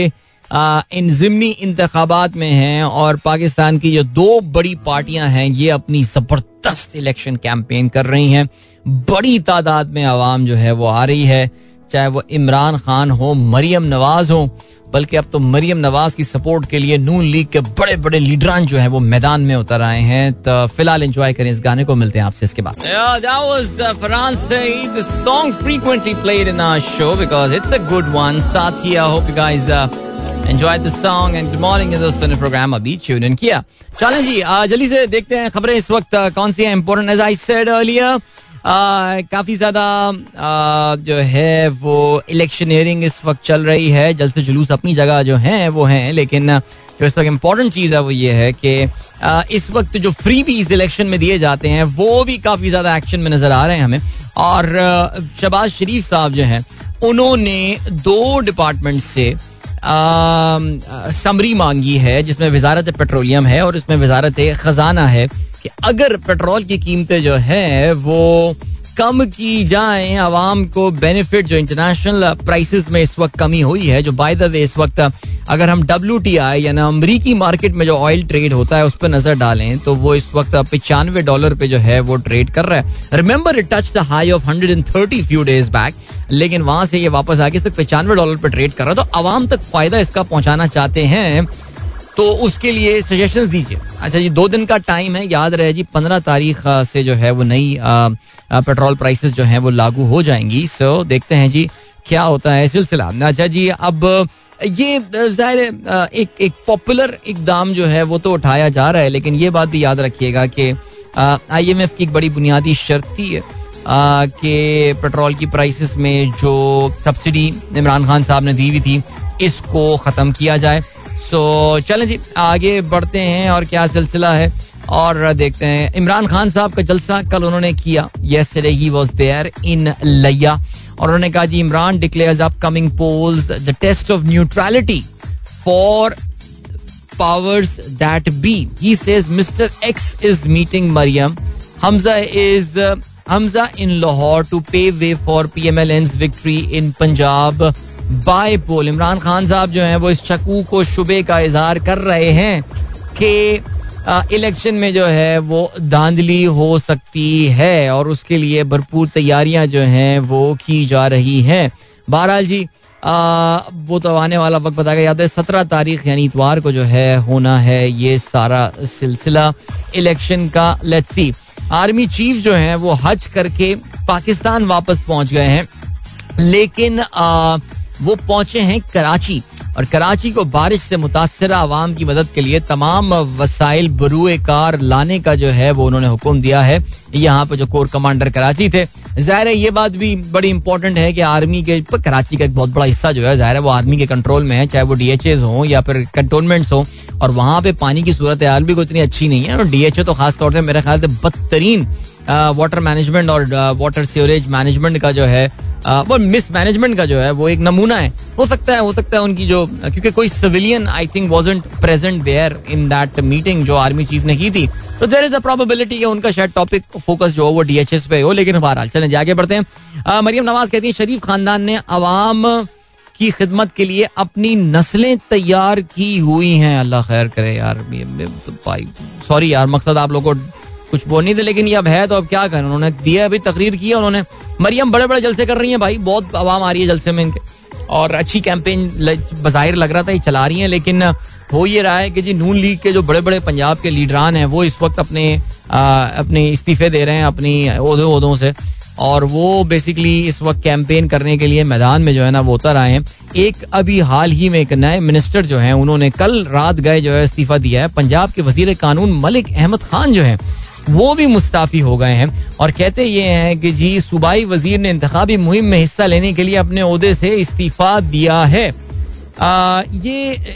इन जिमनी इंतबात में हैं और पाकिस्तान की जो दो बड़ी पार्टियाँ हैं, ये अपनी ज़बरदस्त इलेक्शन कैंपेन कर रही हैं। बड़ी तादाद में आवाम जो है, वो आ रही है। चाहे वो इमरान खान हो, मरियम नवाज़ हो, बल्कि अब तो मरियम नवाज़ की सपोर्ट के लिए नून लीग के बड़े बड़े लीडरान जो है वो मैदान में उतर आए हैं। तो फ़िलहाल एंजॉय करें इस गाने को, मिलते हैं आपसे इसके बाद। Song frequently played in our show because it's a good one साथ ही I hope you guys enjoy the song and good morning दोस्तों ने प्रोग्राम अभी ट्यून इन किया चलें जी जल्दी से देखते हैं खबरें इस वक्त कौन सी हैं important as I said earlier काफ़ी ज़्यादा जो है वो इलेक्शनियरिंग इस वक्त चल रही है। जल्द से जुलूस अपनी जगह जो है, वो हैं, लेकिन जो इस वक्त इम्पोर्टेंट चीज़ है वो ये है कि इस वक्त जो फ्री बीज इलेक्शन में दिए जाते हैं, वो भी काफ़ी ज़्यादा एक्शन में नज़र आ रहे हैं हमें। और शबाज शरीफ साहब जो हैं, उन्होंने दो डिपार्टमेंट से समरी मांगी है, जिसमें वजारत पेट्रोलियम है और इसमें वजारत खजाना है। कि अगर पेट्रोल की कीमतें जो है, वो कम की जाए, आवाम को बेनिफिट जो इंटरनेशनल प्राइसेस में इस वक्त कमी हुई है, जो बाय द वे इस वक्त अगर हम डब्ल्यू टी आई यानी अमरीकी मार्केट में जो ऑयल ट्रेड होता है, उस पर नज़र डालें तो वो इस वक्त पचानवे डॉलर पे जो है वो ट्रेड कर रहा है। Remember it touch the high of hundred and thirty few days back लेकिन वहाँ से ये वापस आके सिर्फ़ पचानवे डॉलर पे ट्रेड कर रहा है। तो आवाम तक फ़ायदा इसका पहुंचाना चाहते हैं तो उसके लिए सजेशंस दीजिए। अच्छा जी, दो दिन का टाइम है, याद रहे जी, पंद्रह तारीख से जो है वो नई पेट्रोल प्राइसेस जो है वो लागू हो जाएँगी। सो देखते हैं जी, क्या होता है सिलसिला। अच्छा जी, अब, ये ज़ाहिर एक एक पॉपुलर इकदाम जो है वो तो उठाया जा रहा है, लेकिन ये बात भी याद रखिएगा कि आई एम एफ़ की एक बड़ी बुनियादी शर्त थी है कि पेट्रोल की प्राइसेस में जो सब्सिडी इमरान खान साहब ने दी हुई थी, इसको ख़त्म किया जाए। सो चलें जी आगे बढ़ते हैं और क्या सिलसिला है और देखते हैं इमरान खान साहब का जलसा कल उन्होंने किया येस्टरडे ही वाज देयर इन लैया और उन्होंने कहा जी Imran declares upcoming polls the test of neutrality for powers that be. He says Mr. X is meeting Mariam. Hamza is uh, Hamza in Lahore to pave way for PMLN's victory in Punjab. By poll. Imran Khan साहब जो हैं वो इस शकू को शुबे का इजहार कर रहे हैं कि इलेक्शन में जो है वो धांधली हो सकती है और उसके लिए भरपूर तैयारियाँ जो हैं वो की जा रही हैं। बहरहाल जी आ, वो तो आने वाला वक्त बताया याद है सत्रह तारीख यानी इतवार को जो है होना है ये सारा सिलसिला इलेक्शन का। लेट्स सी आर्मी चीफ जो है वो हज करके पाकिस्तान वापस पहुँच गए हैं। लेकिन आ, वो पहुँचे हैं कराची। और कराची को बारिश से मुतासर आवाम की मदद के लिए तमाम वसाइल बरूए कार लाने का जो है, वो उन्होंने हुक्म दिया है। यहाँ पे जो कोर कमांडर कराची थे, ज़ाहिर है ये बात भी बड़ी इंपॉर्टेंट है कि आर्मी के कराची का एक बहुत बड़ा हिस्सा जो है, ज़ाहिर है वो आर्मी के कंट्रोल में है, चाहे वो डीएचए हो या फिर कंटोनमेंट्स हों। और वहाँ पे पानी की सूरत हाल भी कोई इतनी अच्छी नहीं है। और डीएचए तो खास तौर से मेरे ख्याल से बदतरीन वाटर मैनेजमेंट और वाटर सीवरेज मैनेजमेंट का जो है वो मिस मैनेजमेंट का जो है, वो एक नमूना है। हो सकता है, हो सकता है उनकी जो, क्योंकि कोई civilian I think wasn't present there in that meeting जो आर्मी चीफ ने की थी। तो देर इज़ अ प्रोबेबिलिटी कि उनका शायद टॉपिक फोकस जो हो वो डीएचएस पे हो, लेकिन बहरहाल, चलें आगे बढ़ते हैं। मरियम नवाज़ कहती है, शरीफ खानदान ने अवाम की खिदमत के लिए अपनी नस्लें तैयार की हुई हैं। अल्लाह खैर करे यार तो सॉरी यार, मकसद आप लोगों को कुछ बोल नहीं थे लेकिन ये अब है तो अब क्या करें? उन्होंने दिया अभी तकरीर की उन्होंने। मरियम बड़े बड़े जलसे कर रही हैं भाई बहुत आवाम आ रही है जलसे में इनके। और अच्छी कैंपेन बाहिर लग रहा था ये चला रही हैं लेकिन हो ये रहा है कि जी नून लीग के जो बड़े बड़े पंजाब के लीडरान हैं वो इस वक्त अपने आ, अपने इस्तीफे दे रहे हैं अपनी उहदों से। और वो बेसिकली इस वक्त कैंपेन करने के लिए मैदान में जो है ना वो उतर आए हैं। एक अभी हाल ही में एक नए मिनिस्टर जो हैं उन्होंने कल रात गए जो है इस्तीफा दिया है। पंजाब के वज़ीर कानून मलिक अहमद खान जो है वो भी मुस्ताफी हो गए हैं और कहते ये हैं कि जी सूबाई वज़ीर ने इंतबी मुहिम में हिस्सा लेने के लिए अपने अहदे से इस्तीफा दिया है। आ, ये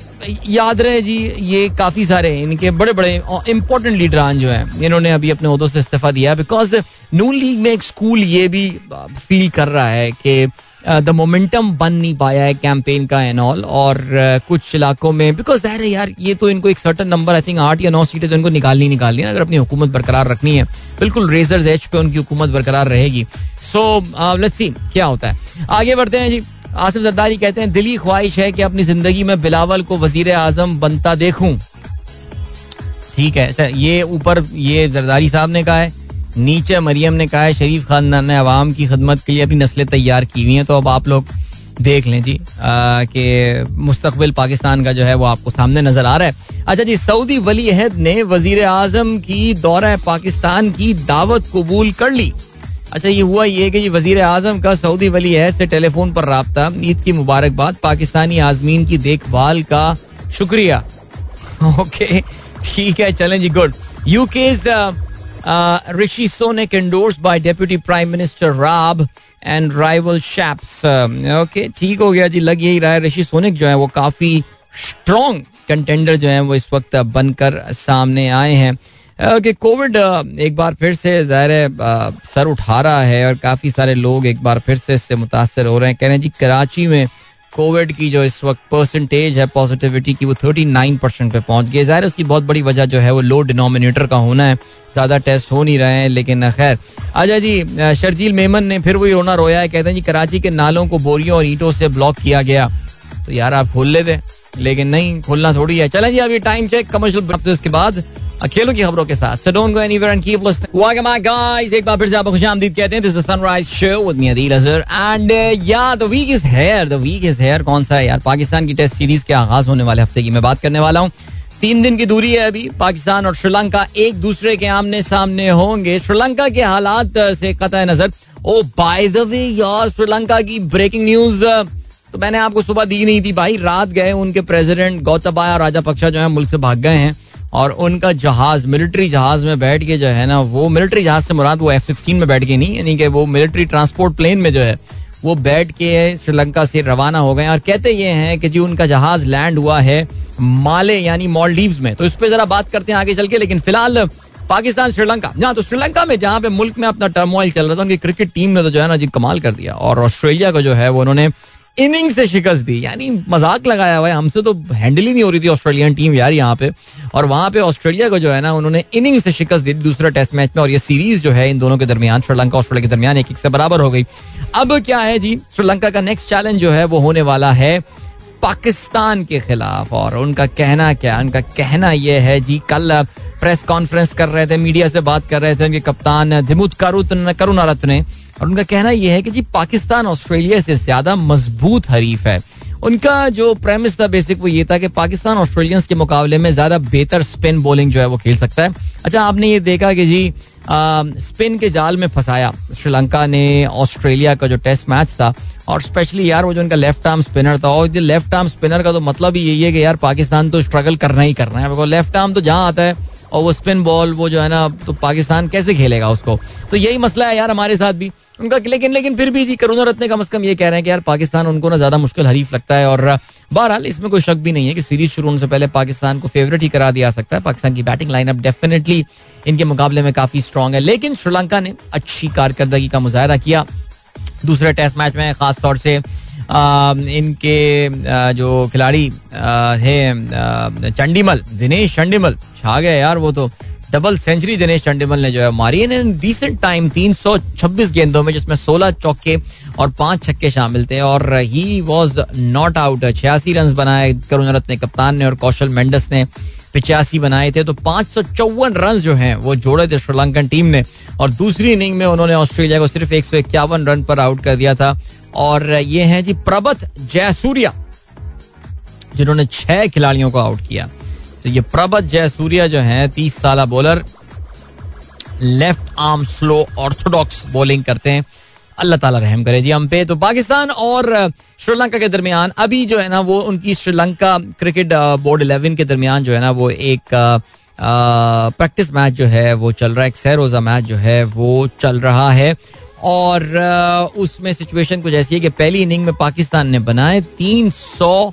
याद रहे जी ये काफ़ी सारे इनके बड़े बड़े इंपॉर्टेंट लीडरान जो हैं इन्होंने अभी अपने अहदों से इस्तीफा दिया बिकॉज़ नून लीग में एक स्कूल ये भी फील कर रहा है कि द मोमेंटम बन नहीं पाया है कैंपेन का एंड ऑल और uh, कुछ इलाकों में बिकॉज़ दैर है यार ये तो इनको एक सर्टन नंबर आई थिंक आठ या नौ सीटें तो इनको निकालनी निकालनी है अगर अपनी हुकूमत बरकरार रखनी है। बिल्कुल रेजर्स एच पे उनकी हुकूमत बरकरार रहेगी। सो लेट्स सी क्या होता है। आगे बढ़ते हैं जी। आसिफ जरदारी कहते हैं दिली ख्वाहिश है कि अपनी ज़िंदगी में बिलावल को वज़ीर आज़म बनता देखूँ। ठीक है अच्छा ये ऊपर ये जरदारी साहब ने कहा है। नीचे मरियम ने कहा है, शरीफ खानदान ने अवाम की खदमत के लिए अपनी नस्लें तैयार की हुई हैं तो अब आप लोग देख लें जी कि मुस्तकबिल पाकिस्तान का जो है वो आपको सामने नज़र आ रहा है। अच्छा जी, सऊदी वली अहद ने वज़ीर आज़म की दौरा पाकिस्तान की दावत कबूल कर ली। अच्छा ये हुआ ये कि वज़ीर आज़म का सऊदी वली अहद से टेलीफोन पर रबता, ईद की मुबारकबाद, पाकिस्तानी आजमीन की देखभाल का शुक्रिया। ओके, ठीक है, चलें जी, good. UK Rishi Sunak endorse by deputy prime minister Raab and rival Shapps okay ठीक हो गया जी, लग यही रहा है। ऋषि सोनिक जो है, वो काफ़ी स्ट्रॉन्ग कंटेंडर जो है, वो इस वक्त बनकर सामने आए हैं। ओके कोविड एक बार फिर से ज़ाहिर है सर उठा रहा है और काफ़ी सारे लोग एक बार फिर से इससे मुतासर हो रहे हैं। कह रहे हैं जी, कराची में कोविड की जो इस वक्त परसेंटेज है पॉजिटिविटी की, वो थर्टी नाइन परसेंट पे पहुँच गई ज़ाहिर उसकी बहुत बड़ी वजह जो है वो लो डिनोमिनेटर का होना है। ज़्यादा टेस्ट हो नहीं रहे हैं, लेकिन खैर। अच्छा जी शर्जील मेमन ने फिर वही रोना रोया है, कहते हैं जी, कराची के नालों को बोरियों और ईटों से ब्लॉक किया गया। तो यार आप खोल लेते, लेकिन नहीं, खोलना थोड़ी है। चलें जी अभी टाइम चेक कमर्शियल के बाद खेलों की खबरों के साथ। So don't go anywhere and keep listening welcome back guys एक बार फिर से आपको खुशामदीद कहते हैं। This is Sunrise Show with me Adeel Azhar and yeah the week is here the week is here कौन सा है यार? पाकिस्तान की टेस्ट सीरीज़ के आगाज़ होने वाले हफ़्ते की मैं बात करने वाला हूँ। तीन दिन की दूरी है अभी। पाकिस्तान और श्रीलंका एक दूसरे के आमने सामने होंगे। श्रीलंका के हालात से कतः नज़र। ओ बाय द वे यार, श्रीलंका की ब्रेकिंग न्यूज़ तो मैंने आपको सुबह दी नहीं थी भाई। रात गए, उनके प्रेसिडेंट गौतबाया राजा पक्षा जो है, मुल्क से भाग गए हैं। और उनका जहाज़ मिलिट्री जहाज़ में बैठ के जो है ना, वो मिलिट्री जहाज़ से मुराद वो एफ़ सिक्सटीन में बैठ के नहीं, यानी कि वो मिलिट्री ट्रांसपोर्ट प्लेन में जो है, वो बैठ के श्रीलंका से रवाना हो गए और कहते ये हैं कि जी उनका जहाज़ लैंड हुआ है माले, यानी मॉलडीव में। तो इस पर जरा बात करते हैं आगे चल के, लेकिन फ़िलहाल पाकिस्तान, श्रीलंका। जहाँ तो श्रीलंका में, जहाँ पे मुल्क में अपना टर्मोइल चल रहा था, उनकी क्रिकेट टीम ने तो जो है ना जी कमाल कर दिया। और ऑस्ट्रेलिया को जो है, वो उन्होंने इनिंग से शिकस्त दी। यानी मज़ाक लगाया हुआ है। हमसे तो हैंडल ही नहीं हो रही थी ऑस्ट्रेलियन टीम यार यहाँ पे। और वहाँ पे ऑस्ट्रेलिया को जो है ना, उन्होंने इनिंग से शिकस्त दी दूसरा टेस्ट मैच में। और ये सीरीज़ जो है, इन दोनों के दरमियान, श्रीलंका ऑस्ट्रेलिया के दरमियान एक एक से बराबर हो गई। अब क्या है जी? श्रीलंका का नेक्स्ट चैलेंज जो है, वो होने वाला है पाकिस्तान के खिलाफ। और उनका कहना क्या? उनका कहना यह है जी, कल प्रेस कॉन्फ्रेंस कर रहे थे मीडिया से बात कर रहे थे उनके कप्तान धिमुत करुण करुणारत ने। और उनका कहना यह है कि जी, पाकिस्तान ऑस्ट्रेलिया से ज़्यादा मज़बूत हरीफ है। उनका जो प्रेमिस था बेसिक वो ये था कि पाकिस्तान ऑस्ट्रेलियंस के मुकाबले में ज़्यादा बेहतर स्पिन बॉलिंग जो है वो खेल सकता है। अच्छा आपने ये देखा कि जी स्पिन के जाल में फंसाया। श्रीलंका ने ऑस्ट्रेलिया का जो टेस्ट मैच था, और स्पेशली यार वो जो उनका लेफ़्ट आर्म स्पिनर था, और लेफ़्ट आर्म स्पिनर का तो मतलब ही यही है कि यार पाकिस्तान तो स्ट्रगल करना ही करना है। लेफ़्ट आर्म तो जहाँ आता है, और वो स्पिन बॉल वो जो है ना तो पाकिस्तान कैसे खेलेगा उसको? तो यही मसला है यार हमारे साथ भी। उनका लेकिन लेकिन फिर भी जी करुणा रत्ने कम अज कम ये कह रहे हैं कि यार पाकिस्तान उनको ना ज़्यादा मुश्किल हरीफ लगता है और बहरहाल इसमें कोई शक भी नहीं है कि सीरीज़ शुरू होने से पहले पाकिस्तान को फेवरेट ही करा दिया सकता है। पाकिस्तान की बैटिंग लाइनअप डेफिनेटली इनके मुकाबले में काफ़ी स्ट्रांग है। लेकिन श्रीलंका ने अच्छी कारकर्दगी का मुजाहरा किया। दूसरे टेस्ट मैच में खास तौर से इनके जो खिलाड़ी है चंडीमल, दिनेश चंडीमल, छा गए यार वो तो। डबल सेंचुरी दिनेश चंडीमल ने जो है मारी। इन डिसेंट टाइम 326 गेंदों में, जिसमें 16 चौके और पाँच छक्के शामिल थे, और ही वाज नॉट आउट छियासी रन बनाए करुण रत्न कप्तान ने और कौशल मेंडस ने पिचासी बनाए थे। तो पाँच सौ चौवन रन जो हैं, वो जोड़े थे श्रीलंकन टीम ने, और दूसरी इनिंग में उन्होंने ऑस्ट्रेलिया को सिर्फ़ एक सौ इक्यावन रन पर आउट कर दिया था। और ये हैं जी प्रबत जयसूर्या, जिन्होंने छह खिलाड़ियों को आउट किया। तो ये प्रबत जयसूर्या जो है, तीस साल bowler left arm slow orthodox bowling करते हैं। अल्लाह ताला रहम करे जी हम पे। तो पाकिस्तान और श्रीलंका के दरमियान, अभी जो है ना, वो उनकी श्रीलंका क्रिकेट बोर्ड इलेवन के दरमियान जो है ना, वो एक प्रैक्टिस मैच जो है, वो चल रहा है। एक सह रोजा मैच जो है, वो चल रहा है। और उसमें सिचुएशन कुछ ऐसी है कि पहली इनिंग में पाकिस्तान ने बनाए तीन सौ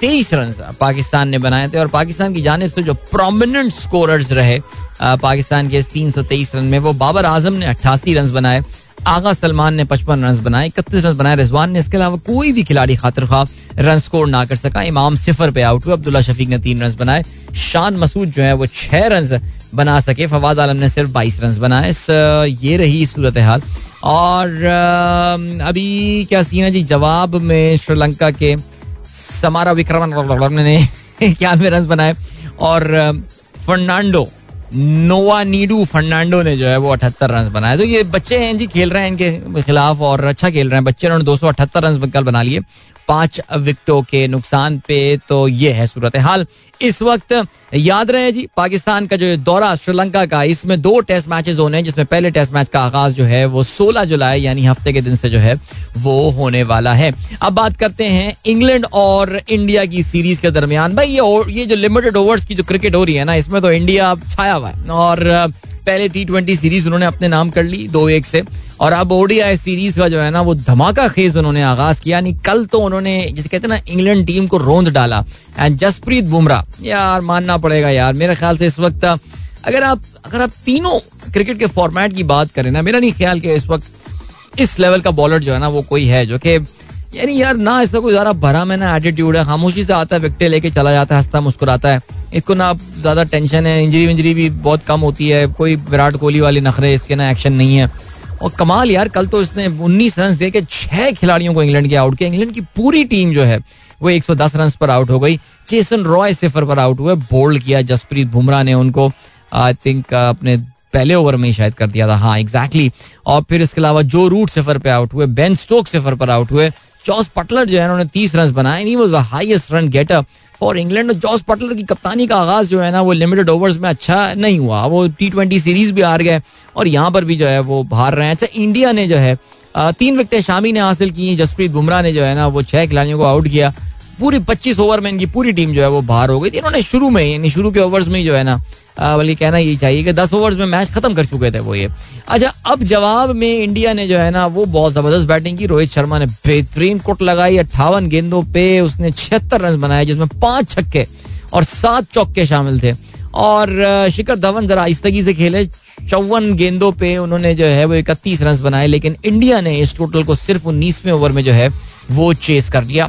तेईस रन पाकिस्तान ने बनाए थे और पाकिस्तान की जाने से जो प्रोमिनेंट स्कोरर्स रहे पाकिस्तान के तीन सौ तेईस रन में, वो बाबर आज़म ने अट्ठासी रन बनाए, आगा सलमान ने पचपन रन बनाए, इकतीस रन बनाए, रिजवान ने इसके अलावा कोई भी खिलाड़ी खातर खा रन स्कोर ना कर सका। इमाम सिफर पे आउट हुए, अब्दुल्ला शफीक ने तीन रन बनाए, शान मसूद जो है वो छह रन बना सके। फवाद आलम ने सिर्फ़ बाईस रन बनाए। ये रही सूरत हाल और अभी क्या सीन है जी? जवाब में श्रीलंका के समारा विक्रमन ने इक्यानवे रन बनाए। और फर्नांडो, नोवा नीडू फर्नांडो ने जो है वो अठहत्तर रन बनाए। तो ये बच्चे हैं जी, खेल रहे हैं इनके खिलाफ और अच्छा खेल रहे हैं। बच्चे उन्होंने दो सौ अठहत्तर रन कल बना लिए। पाँच विकेटों के नुकसान पे तो ये है सूरत हाल इस वक्त याद रहे जी, पाकिस्तान का जो दौरा श्रीलंका का, इसमें दो टेस्ट मैचेस होने हैं, जिसमें पहले टेस्ट मैच का आगाज़ जो है वो 16 जुलाई, यानी हफ़्ते के दिन से जो है वो होने वाला है। अब बात करते हैं इंग्लैंड और इंडिया की सीरीज़ के दरमियान। भाई, ये ये जो लिमिटेड ओवर्स की जो क्रिकेट हो रही है ना, इसमें तो इंडिया छाया हुआ है। और पहले टी ट्वेंटी सीरीज़ उन्होंने अपने नाम कर ली दो एक से। और अब ओडीआई सीरीज़ का जो है ना, वो धमाका खेज उन्होंने आगाज़ किया। यानी कल तो उन्होंने, जिसे कहते हैं ना इंग्लैंड टीम को रोंद डाला। एंड जसप्रीत बुमराह, यार मानना पड़ेगा यार, मेरे ख्याल से इस वक्त, अगर आप अगर आप तीनों क्रिकेट के फॉर्मेट की बात करें ना, मेरा नहीं ख्याल कि इस वक्त इस लेवल का बॉलर जो है ना, वो कोई है जो कि यानी यार, ना इसका कोई ज़्यादा भरा में ना एटीट्यूड है। खामोशी से आता है, विकटे लेके चला जाता है, हंसता, मुस्कुराता है। इसको ना ज़्यादा टेंशन है इंजरी विंजरी भी बहुत कम होती है। कोई विराट कोहली वाली नखरे, इसके ना एक्शन नहीं है। और कमाल यार, कल तो इसने 19 रन दे के छह खिलाड़ियों को इंग्लैंड के आउट किया। इंग्लैंड की पूरी टीम जो है, वो 110 रन पर आउट हो गई। चेसन रॉय सिफर पर आउट हुए बोल्ड किया। जसप्रीत बुमराह ने उनको आई थिंक अपने पहले ओवर में ही शायद कर दिया था। हाँ एग्जैक्टली exactly. और फिर इसके अलावा जो रूट सिफर पे आउट हुए बेन स्टोक सिफर पर आउट हुए जॉस पटलर जो है उन्होंने तीस रन बनाए। He was the highest run getter for England Jos Buttler की कप्तानी का आगाज़ जो है ना, वो लिमिटेड ओवर्स में अच्छा नहीं हुआ। वो टी ट्वेंटी सीरीज़ भी हार गए और यहाँ पर भी जो है, वो हार रहे हैं। अच्छा इंडिया ने जो है तीन विकेटें शामी ने हासिल की जसप्रीत बुमराह ने जो है ना, वो छह खिलाड़ियों को आउट किया। पूरी पच्चीस ओवर में इनकी पूरी टीम जो है, वो बाहर हो गई थी। इन्होंने शुरू में यानी शुरू के ओवर्स में ही जो है ना बल्कि कहना यही चाहिए कि दस ओवर्स में मैच खत्म कर चुके थे वो ये। अच्छा अब जवाब में इंडिया ने जो है ना, वो बहुत ज़बरदस्त बैटिंग की। रोहित शर्मा ने बेहतरीन कुट लगाई, अट्ठावन गेंदों पे उसने छिहत्तर रन बनाए, जिसमें पाँच छक्के और सात चौके शामिल थे। और शिखर धवन जरा आहिस्तगी से खेले, चौवन गेंदों पे उन्होंने जो है वो इकतीस रन बनाए, लेकिन इंडिया ने इस टोटल को सिर्फ़ उन्नीसवें ओवर में जो है वो चेस कर लिया।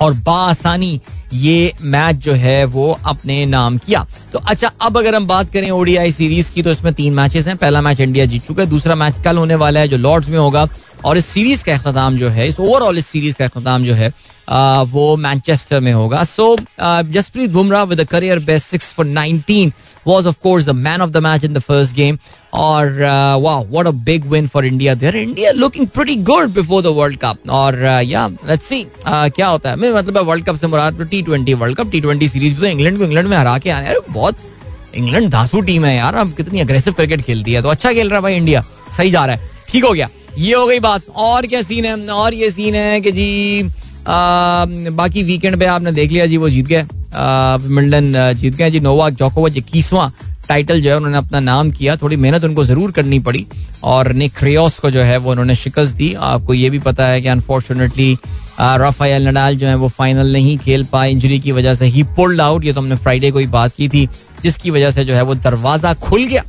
और बासानी ये मैच जो है वो अपने नाम किया। तो अच्छा अब अगर हम बात करें ओडीआई सीरीज़ की तो इसमें तीन मैचेस हैं। पहला मैच इंडिया जीत चुका है, दूसरा मैच कल होने वाला है जो लॉर्ड्स में होगा। और इस सीरीज़ का अख्ताम जो है, इस ओवरऑल इस सीरीज़ का अख्ताम जो है वो मैनचेस्टर में होगा. So Jasprit Bumrah with career best six for nineteen was of course the man of the match in the first game और वाह what a big win for India there India looking pretty good before the world cup और yeah let's see क्या होता है? मैं मतलब world cup से मुराद T twenty world cup T twenty series तो इंग्लैंड को इंग्लैंड में हरा के आने बहुत इंग्लैंड धांसू टीम है यार। अब कितनी अग्रेसिव क्रिकेट खेलती है। तो अच्छा खेल रहा है भाई इंडिया सही जा रहा है। ठीक हो गया। ये हो गई बात। और क्या सीन है? और ये सीन है कि जी बाकी वीकेंड पे आपने देख लिया जी, वो जीत गए। विमिल्डन जीत गए जी, नोवाक जोकोविच इक्कीसवां टाइटल जो है, उन्होंने अपना नाम किया। थोड़ी मेहनत उनको ज़रूर करनी पड़ी और निक क्रियोस को जो है, वो उन्होंने शिकस्त दी। आपको ये भी पता है कि अनफॉर्चुनेटली राफायल नडाल जो है, वो फाइनल नहीं खेल पाए। इंजरी की वजह से ही पुल्ड आउट ये तो हमने फ्राइडे को ही बात की थी, जिसकी वजह से जो है, वो दरवाज़ा खुल गया।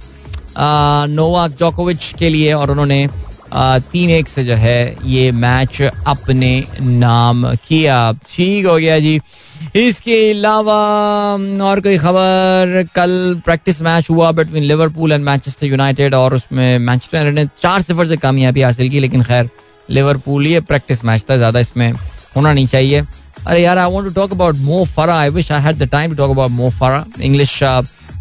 नोवाक जोकोविच के लिए और उन्होंने तीन एक से जो है ये मैच अपने नाम किया। ठीक हो गया जी। इसके अलावा और कोई खबर? कल प्रैक्टिस मैच हुआ between Liverpool and Manchester United और उसमें मैनचेस्टर ने चार सिफर से कामयाबी हासिल की, लेकिन खैर लिवरपूल ये प्रैक्टिस मैच था, ज़्यादा इसमें होना नहीं चाहिए। अरे यार I want to talk about Mo Farah I wish I had the time to talk about Mo Farah English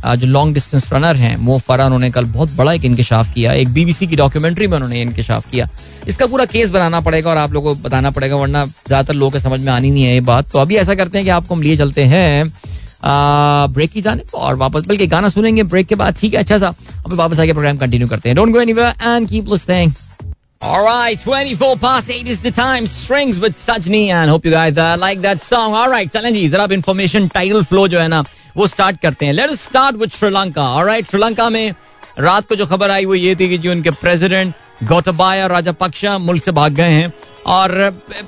जो लॉन्ग डिस्टेंस रनर हैं। मो फरा उन्होंने कल बहुत बड़ा एक इंकशाफ किया। एक बीबीसी की डॉक्यूमेंट्री में उन्होंने इंकशाफ किया। इसका पूरा केस बनाना पड़ेगा और आप लोगों को बताना पड़ेगा वरना ज़्यादातर लोगों के समझ में आनी नहीं है ये बात। तो अभी ऐसा करते हैं कि आपको हम लिए चलते हैं। ब्रेक की जाने और वापस बल्कि गाना सुनेंगे ब्रेक के बाद ठीक है अच्छा सा। अभी वापस आके प्रोग्राम कंटिन्यू करते हैं। Don't go anywhere and keep listening All right, 24 past 8 is the time. Strings with Sajni and hope you guys uh, like that song. All right, चलें जी जरा information title flow जो है वो स्टार्ट करते हैं। Let's start with Sri Lanka alright Sri Lanka में रात को जो खबर आई, वो ये थी कि जो उनके प्रेसिडेंट गौतबाया राजापक्षा मुल्क से भाग गए हैं। और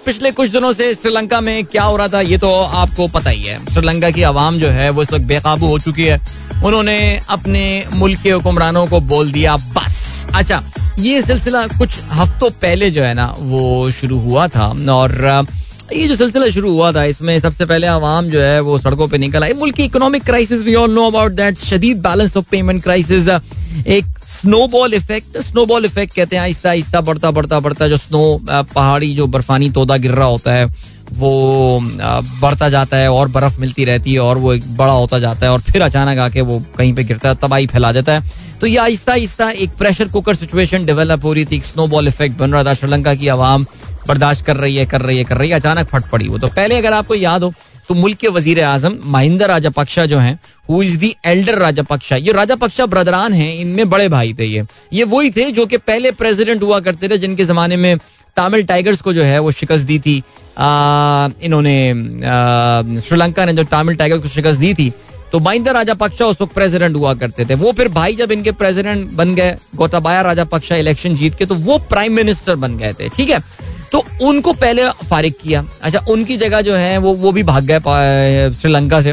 पिछले कुछ दिनों से श्रीलंका में क्या हो रहा था, ये तो आपको पता ही है। श्रीलंका की आवाम जो है, वो इस वक्त बेकाबू हो चुकी है। उन्होंने अपने मुल्क के हुक्मरानों को बोल दिया, बस। अच्छा ये सिलसिला कुछ हफ्तों पहले जो है ना, वो शुरू हुआ था। और ये जो सिलसिला शुरू हुआ था, इसमें सबसे पहले आवाम जो है, वो सड़कों पे निकल आई मुल्क की economic crisis we all know about that शदीद बैलेंस ऑफ़ पेमेंट क्राइसिस एक स्नोबॉल इफ़ेक्ट स्नोबॉल इफ़ेक्ट कहते हैं, आहिस्ता आहिस्ता बढ़ता बढ़ता बढ़ता जो स्नो पहाड़ी जो बर्फानी तोदा गिर रहा होता है, वो बढ़ता जाता है और बर्फ़ मिलती रहती है और वो एक बड़ा होता जाता है और फिर अचानक आके वो कहीं पे गिरता है, तबाही फैला देता है। तो ये आहिस्ता आहिस्ता एक प्रेशर कुकर सिचुएशन डेवलप हो रही थी स्नोबॉल इफ़ेक्ट बन रहा था श्रीलंका की आवाम। बर्दाश्त कर रही है, कर रही है, कर रही है, अचानक फट पड़ी वो। तो पहले अगर आपको याद हो तो मुल्क के वज़ीर आज़म महिंदा राजापक्षा जो हैं who is the elder Rajapaksa, ये राजापक्षा ब्रदरान हैं, इनमें बड़े भाई थे ये। ये वही थे जो कि पहले प्रेसिडेंट हुआ करते थे, जिनके जमाने में तमिल टाइगर्स को जो है, वो शिकस्त दी थी। इन्होंने श्रीलंका ने जो तमिल टाइगर्स को शिकस्त दी थी तो महिंदा राजापक्षा उस वक्त प्रेसिडेंट हुआ करते थे। वो फिर भाई जब इनके प्रेसिडेंट बन गए, गोताबाया राजापक्षा इलेक्शन जीत के तो वो प्राइम मिनिस्टर बन गए थे, ठीक है? तो उनको पहले फारिग किया। अच्छा उनकी जगह जो है, वो वो भी भाग गए श्रीलंका से।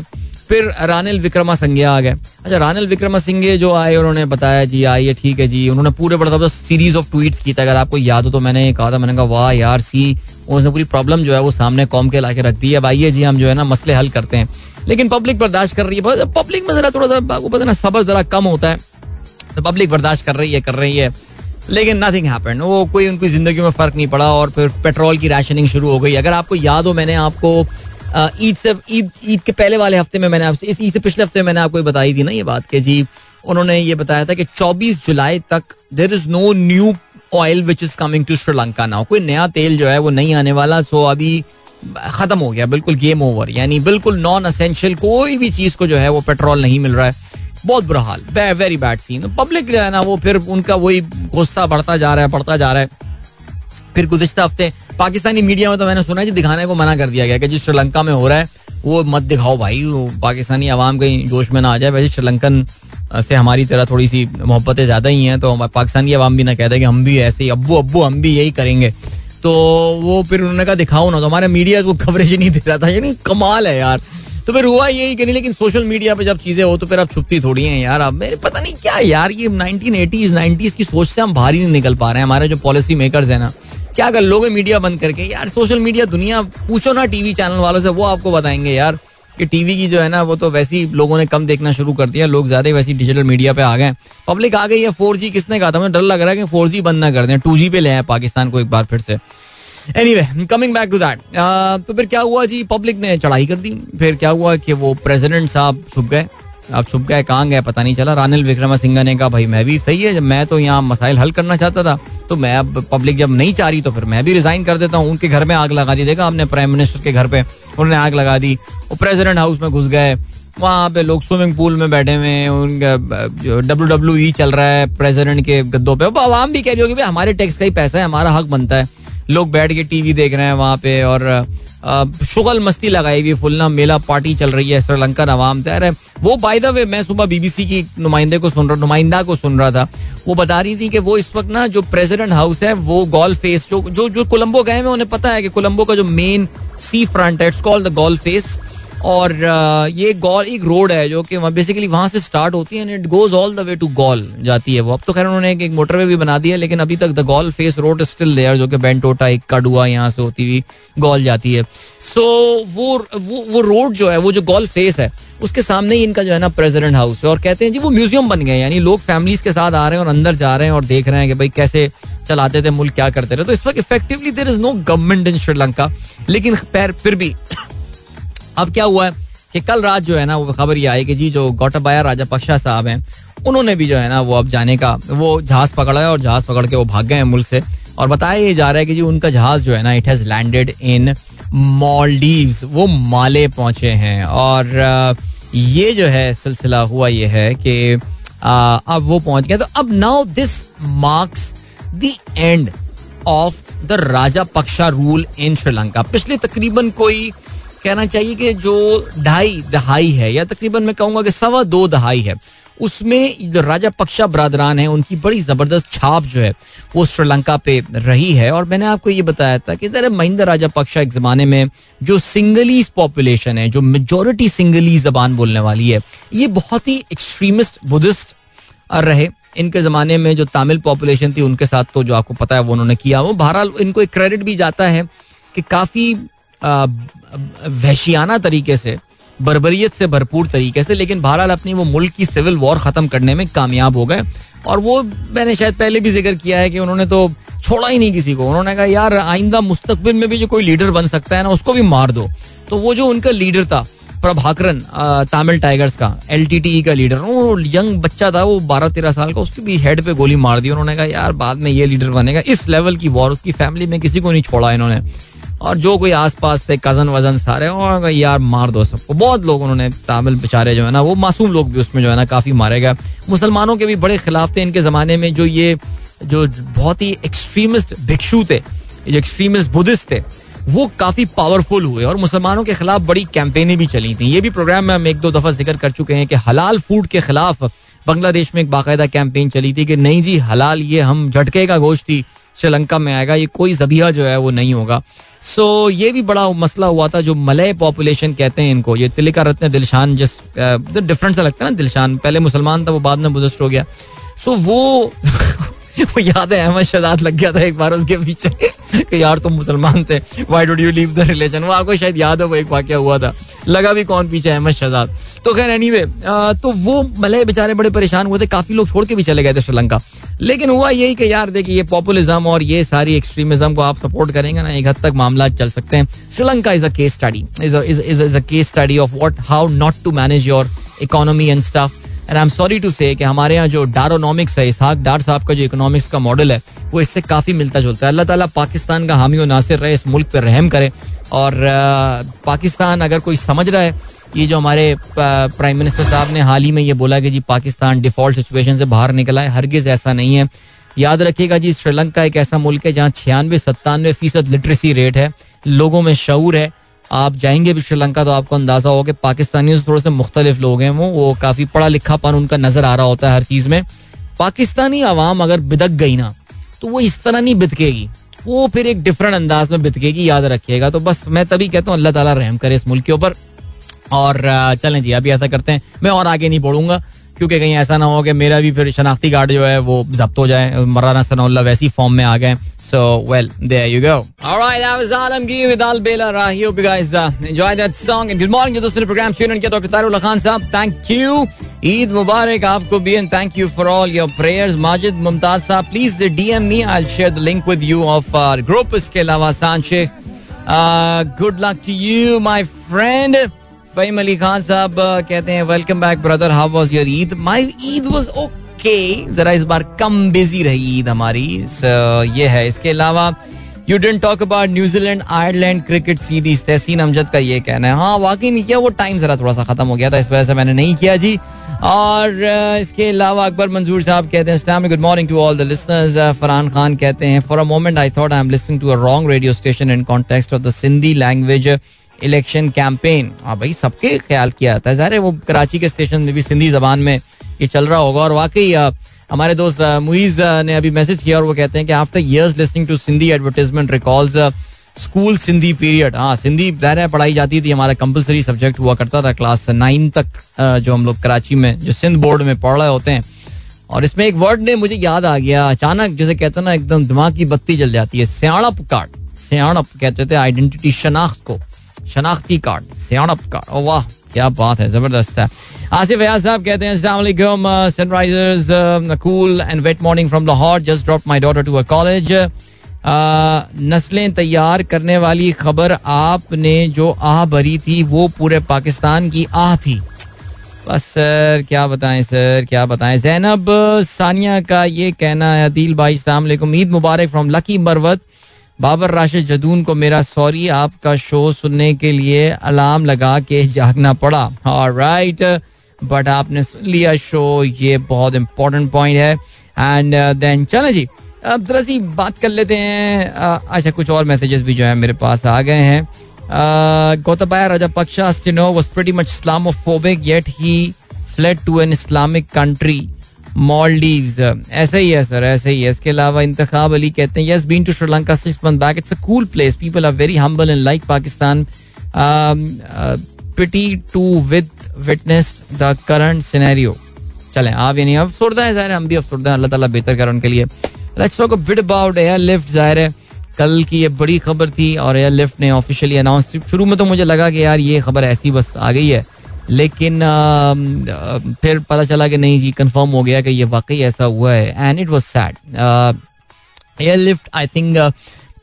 फिर रानिल विक्रमा सिंघे आ गए। अच्छा रानिल विक्रमा सिंघे जो आए, उन्होंने बताया, जी, आइए, ठीक है, जी। उन्होंने पूरे बड़ा ज़बरदस्त सीरीज़ ऑफ़ ट्वीट की था। अगर आपको याद हो तो मैंने कहा था, मैंने कहा, वाह, यार, सी उसने पूरी प्रॉब्लम जो है, वो सामने कॉम के ला के रख दी है। आइए जी, हम जो है ना, मसले हल करते हैं। लेकिन पब्लिक बर्दाश्त कर रही है। पब्लिक में जरा थोड़ा सा सबर जरा कम होता है। तो पब्लिक बर्दाश्त कर रही है, कर रही है। लेकिन नथिंग हैपन वो कोई उनकी ज़िंदगी में फ़र्क नहीं पड़ा और फिर पेट्रोल की राशनिंग शुरू हो गई। अगर आपको याद हो, मैंने आपको ईद से, ईद ईद के पहले वाले हफ़्ते में मैंने आपसे, इस, ईद से पिछले हफ़्ते में मैंने आपको बताई थी ना ये बात कि जी, उन्होंने ये बताया था कि 24 जुलाई तक there is no new oil which is coming to Sri Lanka now कोई नया तेल जो है वो नहीं आने वाला। सो अभी, खत्म हो गया। बिल्कुल गेम ओवर यानी बिल्कुल नॉन असेंशियल कोई भी चीज़ को जो है वो पेट्रोल नहीं मिल रहा है। बहुत बुरा हाल वेरी बैड सीन पब्लिक जो है ना, वो फिर उनका वही गुस्सा बढ़ता जा रहा है बढ़ता जा रहा है। फिर गुजशत हफ़्ते, पाकिस्तानी मीडिया में तो मैंने सुना है दिखाने को मना कर दिया गया कि जो श्रीलंका में हो रहा है, वो मत दिखाओ भाई पाकिस्तानी आवाम कहीं जोश में ना आ जाए। वैसे श्रीलंकन से हमारी तरह थोड़ी सी मोहब्बतें ज़्यादा ही हैं तो पाकिस्तानी आवाम भी ना कहते कि हम भी ऐसे ही, अब्बू अबू हम भी यही करेंगे। तो वो फिर उन्होंने कहा, दिखाओ ना। तो हमारे मीडिया को कवरेज नहीं दे रहा था। यानी कमाल है यार। तो फिर हुआ यही कि नहीं, लेकिन सोशल मीडिया पे जब चीज़ें हो तो फिर आप छुपती थोड़ी हैं यार। अब मेरे पता नहीं क्या यार, ये 1980s 90s की सोच से हम बाहर ही नहीं निकल पा रहे हैं। हमारे जो पॉलिसी मेकर्स है ना, क्या कर, लोगे मीडिया बंद करके, यार सोशल मीडिया दुनिया, पूछो ना टीवी चैनल वालों से, वो आपको बताएँगे यार कि टीवी की जो है ना, वो तो वैसे ही लोगों ने कम देखना शुरू कर दिया, लोग ज़्यादा वैसी डिजिटल मीडिया पे आ गए पब्लिक आ गई है फोर किसने कहा था? मुझे डर लग रहा है कि फोर बंद ना कर दें। टू पे ले आए पाकिस्तान को एक बार फिर से। Anyway coming back to that तो फिर क्या हुआ जी? पब्लिक ने चढ़ाई कर दी। फिर क्या हुआ कि वो प्रेसिडेंट साहब छुप गए। अब छुप गए, कहाँ गए, पता नहीं चला। रानिल विक्रमा सिंह ने कहा, भाई, मैं भी सही है। जब मैं तो यहाँ मसाइल हल करना चाहता था तो मैं अब पब्लिक जब नहीं चाह रही तो फिर मैं भी रिजाइन कर देता हूँ। उनके घर में आग लगा दी। देखा हमने प्राइम मिनिस्टर के घर पे उन्होंने आग लगा दी। वो प्रेसिडेंट हाउस में घुस गए। वहाँ पे लोग स्विमिंग पूल में बैठे हुए उनका डब्ल्यू डब्ल्यू ई चल रहा है प्रेसिडेंट के गद्दों पे। आवाम भी कह रही होगी हमारे टैक्स का ही पैसा है, हमारा हक बनता है। लोग बैठ के टीवी देख रहे हैं वहाँ पे और शुगल मस्ती लगाई हुई फुलना मेला पार्टी चल रही है श्रीलंका नवाम तैर है। वो बाय द वे मैं सुबह बीबीसी की नुमाइंदे को सुन रहा, नुमाइंदा को सुन रहा था। वो बता रही थी कि वो इस वक्त ना जो प्रेसिडेंट हाउस है, वो गोल फेस जो जो जो कोलंबो गए हैं, उन्हें पता है कि कोलम्बो का जो मेन सी फ्रंट है it's called the Galle Face और ये गॉल एक रोड है जो कि बेसिकली वहाँ से स्टार्ट होती है it goes all the way to Galle जाती है वो। अब तो खैर उन्होंने एक मोटरवे भी बना दिया लेकिन अभी तक the Galle Face road still there जो कि बेंटोटा एक कडुआ यहाँ से होती हुई गॉल जाती है। सो so, वो वो वो रोड जो है वो जो गॉल फेस है उसके सामने ही इनका जो है ना प्रेसिडेंट हाउस है और कहते हैं जी वो म्यूज़ियम बन गए यानी लोग फैमिलीज़ के साथ आ रहे हैं और अंदर जा रहे हैं और देख रहे हैं कि भाई कैसे चलाते थे मुल्क क्या करते रहे तो इस वक्त effectively there is no government in Sri Lanka लेकिन फिर भी अब क्या हुआ है कि कल रात जो है ना, वो खबर ये आई कि जी जो गौटाबाया राजा पक्षा साहब हैं, उन्होंने भी जो है ना, वो अब जाने का, वो जहाज़ पकड़ा है और जहाज़ पकड़ के वो भाग गए हैं मुल्क से। और बताया ये जा रहा है कि जी उनका जहाज़ जो है ना it has landed in Maldives वो माले पहुँचे हैं। और ये जो है, सिलसिला हुआ ये है कि अब वो पहुँच गए। तो अब now this marks the end of the Rajapaksa rule in Sri Lanka पिछले तकरीबन कोई कहना चाहिए कि जो ढाई दहाई है, या तकरीबन मैं कहूँगा कि सवा दो दहाई है, उसमें जो राजा पक्षा बरदरान है, उनकी बड़ी ज़बरदस्त छाप जो है, वो श्रीलंका पे रही है। और मैंने आपको ये बताया था कि जरा महिंदा राजा पक्षा एक जमाने में जो सिंगलीज पॉपुलेशन है, जो मेजोरिटी सिंगली जबान बोलने वाली है, ये बहुत ही एक्सट्रीमिस्ट बुद्धिस्ट रहे। इनके जमाने में जो तमिल पॉपुलेशन थी, उनके साथ तो जो आपको पता है वो उन्होंने किया। वो बहरहाल इनको एक क्रेडिट भी जाता है कि काफ़ी वहशियाना तरीके से बरबरीत से भरपूर तरीके से, लेकिन बहरहाल अपनी वो मुल्क की सिविल वॉर खत्म करने में कामयाब हो गए। और वो मैंने शायद पहले भी ज़िक्र किया है कि उन्होंने तो छोड़ा ही नहीं किसी को। उन्होंने कहा, यार, आइंदा मुस्तकबिल में भी जो कोई लीडर बन सकता है ना, उसको भी मार दो। तो वो जो उनका लीडर था, प्रभाकरन तमिल टाइगर्स का, एलटीटीई का लीडर, वो यंग बच्चा था, वो बारह तेरह साल का, उसकी भी हेड पे गोली मार दी। उन्होंने कहा, यार, बाद में ये लीडर बनेगा। इस लेवल की वॉर उसकी फैमिली में किसी को नहीं छोड़ा इन्होंने। और जो कोई आसपास थे कज़न वज़न सारे और यार मार दो सबको। बहुत लोग उन्होंने तामिल बेचारे जो है ना, वो मासूम लोग भी उसमें जो है ना काफ़ी मारे गए। मुसलमानों के भी बड़े खिलाफ थे इनके जमाने में, जो ये, जो बहुत ही एक्सट्रीमिस्ट भिक्षु थे जो एक्सट्रीमिस्ट बुद्धिस्ट थे, वो काफ़ी पावरफुल हुए। और मुसलमानों के खिलाफ बड़ी कैंपेनें भी चली थी। ये भी प्रोग्राम में हम एक दो दफ़ा ज़िक्र कर चुके हैं कि हलाल फ़ूड के खिलाफ बांग्लादेश में एक बाकायदा कैंपेन चली थी कि, नहीं जी, हलाल ये हम झटके का गोश्त ही श्रीलंका में आएगा ये कोई जबिया जो है वो नहीं होगा। सो so, ये भी बड़ा मसला हुआ था जो मलय पॉपुलेशन कहते हैं इनको। ये तिलिका रत्न दिलशान जिस डिफरेंट सा लगता है ना दिलशान पहले मुसलमान था वो बाद में बुद्धिस्ट हो गया। सो so, वो वो याद है, अहमद शहजाद लग गया था एक बार उसके पीछे, कि यार तुम मुसलमान थे why don't you leave the religion वो आपको शायद याद है, वो एक वाक्य हुआ था। लगा भी कौन पीछे अहमद शहजाद। तो खैर एनीवे तो वो मलय बेचारे बड़े परेशान हुए थे, काफ़ी लोग छोड़ के भी चले गए थे श्रीलंका। लेकिन हुआ यही कि यार, देखिए, ये पॉपुलिज्म और ये सारी एक्सट्रीमिज्म को आप सपोर्ट करेंगे ना, एक हद तक मामला चल सकते हैं। Sri Lanka is a case study is a case study of what how not to manage your economy and stuff and I am sorry to say हमारे यहाँ जो डारोनॉमिक्स है, इसहाक डार साहब का जो इकोनॉमिक्स का मॉडल है, वो इससे काफ़ी मिलता जुलता है। अल्लाह ताला पाकिस्तान का हामी नासिर रहे, इस मुल्क पर रहम करे। और पाकिस्तान अगर कोई समझ रहा है, ये जो हमारे प्राइम मिनिस्टर साहब ने हाल ही में ये बोला कि जी पाकिस्तान डिफ़ॉल्ट सिचुएशन से बाहर निकला है, हरगिज ऐसा नहीं है। याद रखिएगा जी, श्रीलंका एक ऐसा मुल्क है जहाँ छियानवे सत्तानवे फ़ीसद लिटरेसी रेट है, लोगों में शूर है। आप जाएँगे भी श्रीलंका तो आपको अंदाज़ा होगा कि पाकिस्तानियों से थोड़े से मुख्तलिफ़ लोग हैं वो। वो काफ़ी पढ़ा लिखापन उनका नज़र आ रहा होता है हर चीज़ में। पाकिस्तानी आवाम अगर बिदक गई ना तो वो इस तरह नहीं बितकेगी वो फिर एक डिफरेंट अंदाज में बितकेगी याद रखिएगा। तो बस मैं तभी कहता हूँ, अल्लाह ताला रहम करे इस मुल्क के ऊपर। और चलें जी, अभी ऐसा करते हैं। मैं और आगे नहीं बढ़ूँगा, क्योंकि कहीं ऐसा ना हो कि मेरा भी फिर शनाख्ती कार्ड जो है वो जब्त हो जाए। मराना सनौल्ला वैसी फॉर्म में आ गए So, well, there you go. All right, that was Alamgir with Al Bela Rahi. Hope you guys uh, enjoyed that song. And good morning to the program tune in Dr. Tarullah Khan Saab. Thank you. Eid Mubarak aapko bhi and thank you for all your prayers. Majid Mumtaz Saab, please DM me. I'll share the link with you of our group. Iske alawa San Sheikh. Uh, good luck to you, my friend. Faheem Ali Khan साहब कहते हैं welcome back brother how was your Eid my Eid was okay जरा इस बार कम busy रही ईद हमारी। So, ये है। इसके अलावा you don't talk about New Zealand Ireland cricket series Tahseen Amjad का ये कहना है। हाँ वाकई नहीं किया वो टाइम जरा थोड़ा सा खत्म हो गया था। इस वजह से मैंने नहीं किया जी। और इसके अलावा अकबर मंजूर साहब कहते हैं good morning to all the listeners Farhan Khan कहते हैं for a moment I thought I am listening to a wrong radio station in context of the Sindhi language election campaign हाँ भाई सबके ख्याल किया जाता है। ज़ाहिर वो कराची के स्टेशन में भी सिंधी जबान में ये चल रहा होगा। और वाकई हमारे दोस्त मुइज ने अभी मैसेज किया और वो कहते हैं कि after years listening to Sindhi advertisement recalls school Sindhi period हाँ सिंधी ज़ाहिर पढ़ाई जाती थी, हमारा कंपलसरी सब्जेक्ट हुआ करता था क्लास नाइन तक जो हम लोग कराची में, जो सिंध बोर्ड में पढ़ रहे होते हैं। और इसमें एक वर्ड ने मुझे याद आ गया। अचानक जैसे कहते हैं ना, एकदम दिमाग की बत्ती जल जाती है, सियाणप कार्ड सियाणप कहते थे आइडेंटिटी शनाख्त को। शनाख्ती कार्ड सियाणप कार्ड वाह। क्या बात है, ज़बरदस्त है। आसिफ फयाज साहब कहते हैं, अस्सलाम sunrisers cool and wet morning from Lahore just drop my daughter to a college नस्लें तैयार करने वाली खबर आपने जो आह भरी थी, वो पूरे पाकिस्तान की आह थी। बस सर, क्या बताएँ सर, क्या बताएँ। जैनब सानिया का ये कहना है, अदील भाई सलाम ईद मुबारक फ्रॉम लकी मरवत बाबर राशिद जदून को मेरा सॉरी आपका शो सुनने के लिए अलार्म लगा के जागना पड़ा। राइट बट आपने सुन लिया शो ये बहुत इंपॉर्टेंट पॉइंट है। एंड देन uh, चले जी अब जरा सी बात कर लेते हैं। Uh, अच्छा कुछ और मैसेजेस भी जो है मेरे पास आ गए हैं। Gotabaya Rajapaksa स्टिनो was pretty much Islamophobic yet he fled to an Islamic country Maldives ऐसे ही है सर ऐसे ही है। इसके अलावा इंतखाब अली कहते हैं yes been to Sri Lanka six month back it's a cool place people are very humble and like Pakistan pity to with witnessed the current scenario चलें, आप ये नहीं, अफसरदा है ज़ाहिर हम भी अफसरदा हैं। अल्लाह ताला बेहतर करें उनके लिए। Let's talk bit about Airlift ज़ाहिर है। कल की ये बड़ी खबर थी और एयर लिफ्ट ने ऑफिशियली अनाउंस शुरू में तो मुझे लगा कि यार ये खबर ऐसी बस आ गई है। लेकिन फिर पता चला कि नहीं जी कंफर्म हो गया कि ये वाकई ऐसा हुआ है and it was said Airlift I think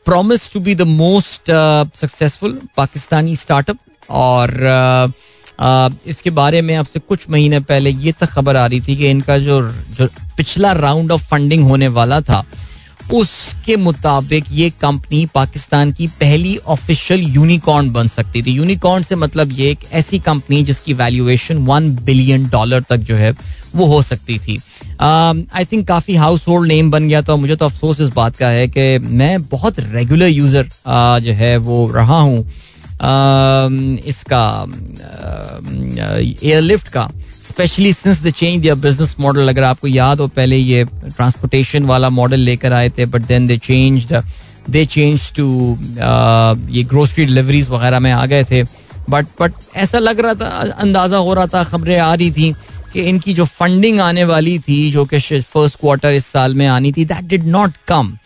promise to be the most successful Pakistani startup और इसके बारे में आपसे कुछ महीने पहले ये तक खबर आ रही थी कि इनका जो जो पिछला राउंड ऑफ़ फंडिंग होने वाला था उसके मुताबिक ये कंपनी पाकिस्तान की पहली ऑफिशियल यूनिकॉर्न बन सकती थी। यूनिकॉर्न से मतलब ये एक ऐसी कंपनी जिसकी वैल्यूएशन वन बिलियन डॉलर तक जो है वो हो सकती थी। आई um, थिंक काफ़ी हाउस होल्ड नेम बन गया तो मुझे तो अफसोस इस बात का है कि मैं बहुत रेगुलर यूज़र uh, जो है वो रहा हूँ। Uh, इसका एयरलिफ्ट uh, का। Especially since the change their business model अगर आपको याद हो, पहले ये ट्रांसपोर्टेशन वाला मॉडल लेकर आए थे but then they change they change to ये ग्रोसरी डिलीवरीज वगैरह में आ गए थे. बट बट ऐसा लग रहा था, अंदाज़ा हो रहा था, खबरें आ रही थी कि इनकी जो फंडिंग आने वाली थी, जो कि फ़र्स्ट क्वार्टर इस साल में आनी थी दैट डिड नॉट कम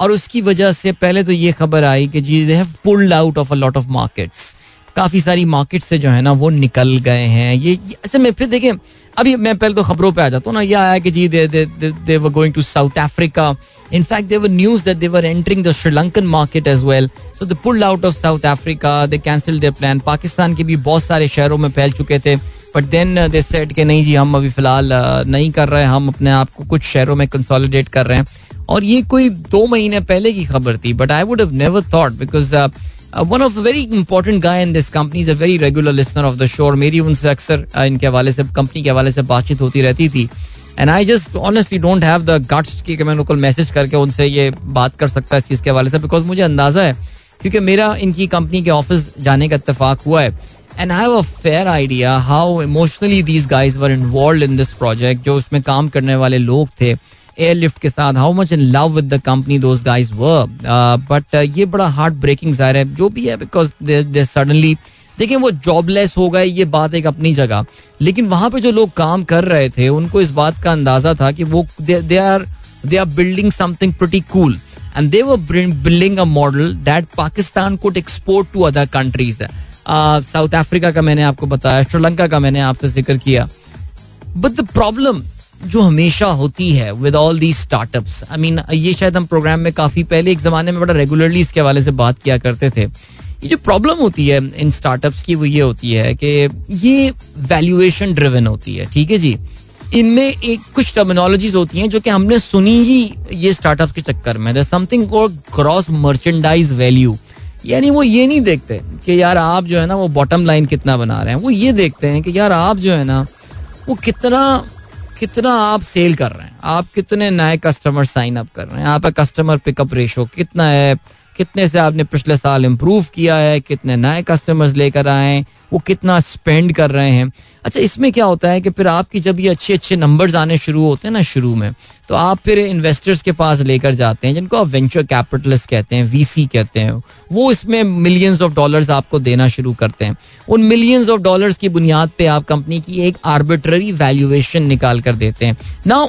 और उसकी वजह से पहले तो ये खबर आई कि जी they have pulled out of a lot of markets काफ़ी सारी मार्केट से जो है ना वो निकल गए हैं ये ऐसे में फिर देखें अभी मैं पहले तो खबरों पे आ जाता हूँ ना ये आया कि जी they they were going to South Africa In fact, there were news that they were entering the Sri Lankan market as well. So they pulled out of South Africa. They cancelled. Pakistan के भी बहुत सारे शहरों में फैल चुके थे but then they set कि नहीं जी हम अभी फ़िलहाल uh, नहीं कर रहे हम अपने आप को कुछ शहरों में कंसोलिडेट कर रहे हैं और ये कोई दो महीने पहले की खबर थी but I would have never thought because one of very important guy in this company is a very regular listener of the show और मेरी उनसे अक्सर uh, इनके हवाले से कंपनी के हवाले से बातचीत होती रहती थी and I just honestly don't have the guts की मैं उनको मैसेज करके उनसे ये बात कर सकता है इस चीज़ के हवाले से बिकॉज़ मुझे अंदाज़ा है क्योंकि मेरा इनकी कंपनी के ऑफ़िस जाने का इतफाक हुआ है and I have a fair idea how emotionally these guys were involve in this project जो उसमें काम करने वाले लोग थे एयरलिफ्ट के साथ how much in love with the company those guys were but ये बड़ा हार्ट ब्रेकिंग ज़ाहिर है, जो भी है बिकॉज़ दे सडनली देखिए वो जॉबलेस हो गए, ये बात एक अपनी जगह। लेकिन वहाँ पे जो लोग काम कर रहे थे, उनको इस बात का अंदाज़ा था कि वो they are they are building something pretty cool and they were building a model that Pakistan could export to other countries South Africa का मैंने आपको बताया श्रीलंका का मैंने आपसे ज़िक्र किया। बट द प्रॉब्लम जो हमेशा होती है with all the startups I mean ये शायद हम प्रोग्राम में काफ़ी पहले एक जमाने में बड़ा रेगुलरली इसके हवाले से बात किया करते थे। ये जो प्रॉब्लम होती है इन स्टार्टअप्स की वो ये होती है कि ये वैल्यूएशन ड्रिवन होती है, ठीक है जी? इनमें एक कुछ टर्मिनोलॉजीज होती हैं जो कि हमने सुनी ही ये स्टार्टअप्स के चक्कर में। समथिंग क्रॉस मर्चेंडाइज वैल्यू यानी वो ये नहीं देखते कि यार आप जो है ना वो बॉटम लाइन कितना बना रहे हैं। वो ये देखते हैं कि यार आप जो है ना वो कितना कितना आप सेल कर रहे हैं? आप कितने नए कस्टमर साइन अप कर रहे हैं? आपका कस्टमर पिकअप रेशो कितना है? कितने से आपने पिछले साल इम्प्रूव किया है? कितने नए कस्टमर्स लेकर आए वो कितना स्पेंड कर रहे हैं। अच्छा इसमें क्या होता है कि फिर आपकी जब ये अच्छे अच्छे नंबर्स आने शुरू होते हैं ना शुरू में तो आप फिर इन्वेस्टर्स के पास लेकर जाते हैं, जिनको आप वेंचर कैपिटलिस्ट कहते हैं वीसी कहते हैं, वो इसमें मिलियंस ऑफ़ डॉलर्स आपको देना शुरू करते हैं। उन मिलियंस ऑफ़ डॉलर्स की बुनियाद पे आप कंपनी की एक आर्बिट्ररी वैल्यूएशन निकाल कर देते हैं। Now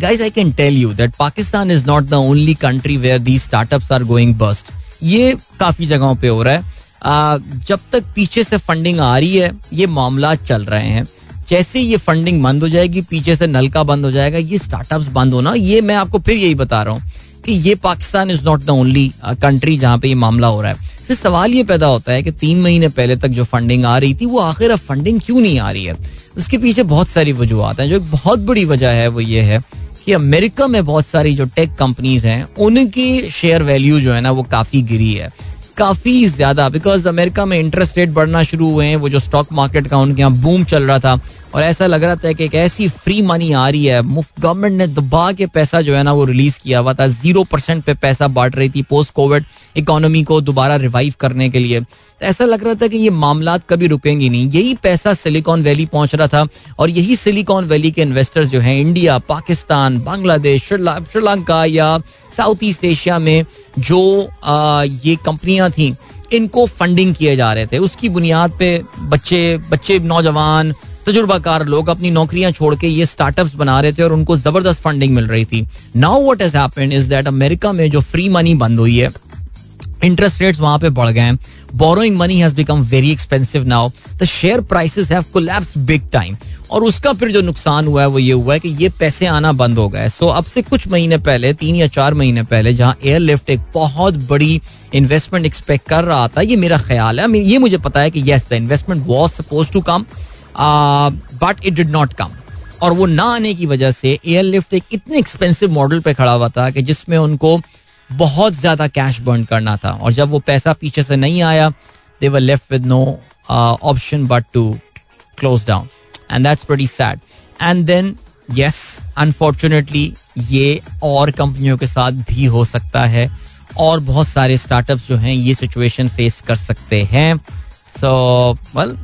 guys I can tell you that Pakistan is not the only country where these startups are going bust. ये काफ़ी जगहों पे हो रहा है। जब तक पीछे से फंडिंग आ रही है, ये मामला चल रहे हैं। जैसे ये फंडिंग बंद हो जाएगी, पीछे से नलका बंद हो जाएगा, ये स्टार्टअप्स बंद होना, ये मैं आपको फिर यही बता रहा हूँ कि ये Pakistan is not the only country जहाँ पे ये मामला हो रहा है। फिर सवाल ये पैदा होता है कि तीन महीने पहले तक जो फंडिंग आ रही थी, वो आखिर अब फंडिंग क्यों नहीं आ रही है? उसके पीछे बहुत सारी वजूहत हैं, जो एक बहुत बड़ी वजह है, वो ये है कि अमेरिका में बहुत सारी जो टेक कंपनीज़ हैं, उनकी शेयर वैल्यू जो है ना, वो काफ़ी गिरी है। काफ़ी ज़्यादा बिकॉज़ अमेरिका में इंटरेस्ट रेट बढ़ना शुरू हुए हैं, वो जो स्टॉक मार्केट का उनके यहाँ बूम चल रहा था और ऐसा लग रहा था कि एक ऐसी फ्री मनी आ रही है। मुफ़्त गवर्नमेंट ने दबा के पैसा जो है ना वो रिलीज़ किया हुआ था। ज़ीरो परसेंट पे पैसा बांट रही थी पोस्ट कोविड इकोनॉमी को दोबारा रिवाइव करने के लिए। तो ऐसा लग रहा था कि ये मामला कभी रुकेंगे नहीं। यही पैसा सिलिकॉन वैली पहुँच रहा था और यही सिलिकॉन वैली के इन्वेस्टर्स जो हैं इंडिया पाकिस्तान बांग्लादेश श्रीलंका या साउथ ईस्ट एशिया में जो आ, ये कंपनियाँ थी इनको फंडिंग किए जा रहे थे। उसकी बुनियाद पे बच्चे बच्चे नौजवान तजुर्बाकार लोग अपनी नौकरियाँ छोड़ के ये स्टार्टअप्स बना रहे थे और उनको ज़बरदस्त फंडिंग मिल रही थी। Now what has happened is that America में जो फ्री मनी बंद हुई है इंटरेस्ट रेट्स वहाँ पे बढ़ गए हैं। Borrowing money has become very expensive now the share prices have collapse big time और उसका फिर जो नुकसान हुआ है, वो ये हुआ है कि ये पैसे आना बंद हो गए सो अब से कुछ महीने पहले, तीन या चार महीने पहले, जहाँ एयरलिफ्ट एक बहुत बड़ी इन्वेस्टमेंट एक्सपेक्ट कर रहा था, ये मेरा ख्याल है। ये मुझे पता है कि yes the investment was suppose to come but it did not come और वो ना आने की वजह से एयरलिफ्ट एक इतने एक्सपेंसिव मॉडल पे खड़ा हुआ था कि जिसमें उनको बहुत ज़्यादा कैश बर्न करना था। और जब वो पैसा पीछे से नहीं आया they were left with no option but to close down and that's very sad and then yes unfortunately ये और कंपनियों के साथ भी हो सकता है। और बहुत सारे स्टार्टअप्स जो हैं, ये सिचुएशन फेस कर सकते हैं। सो वेल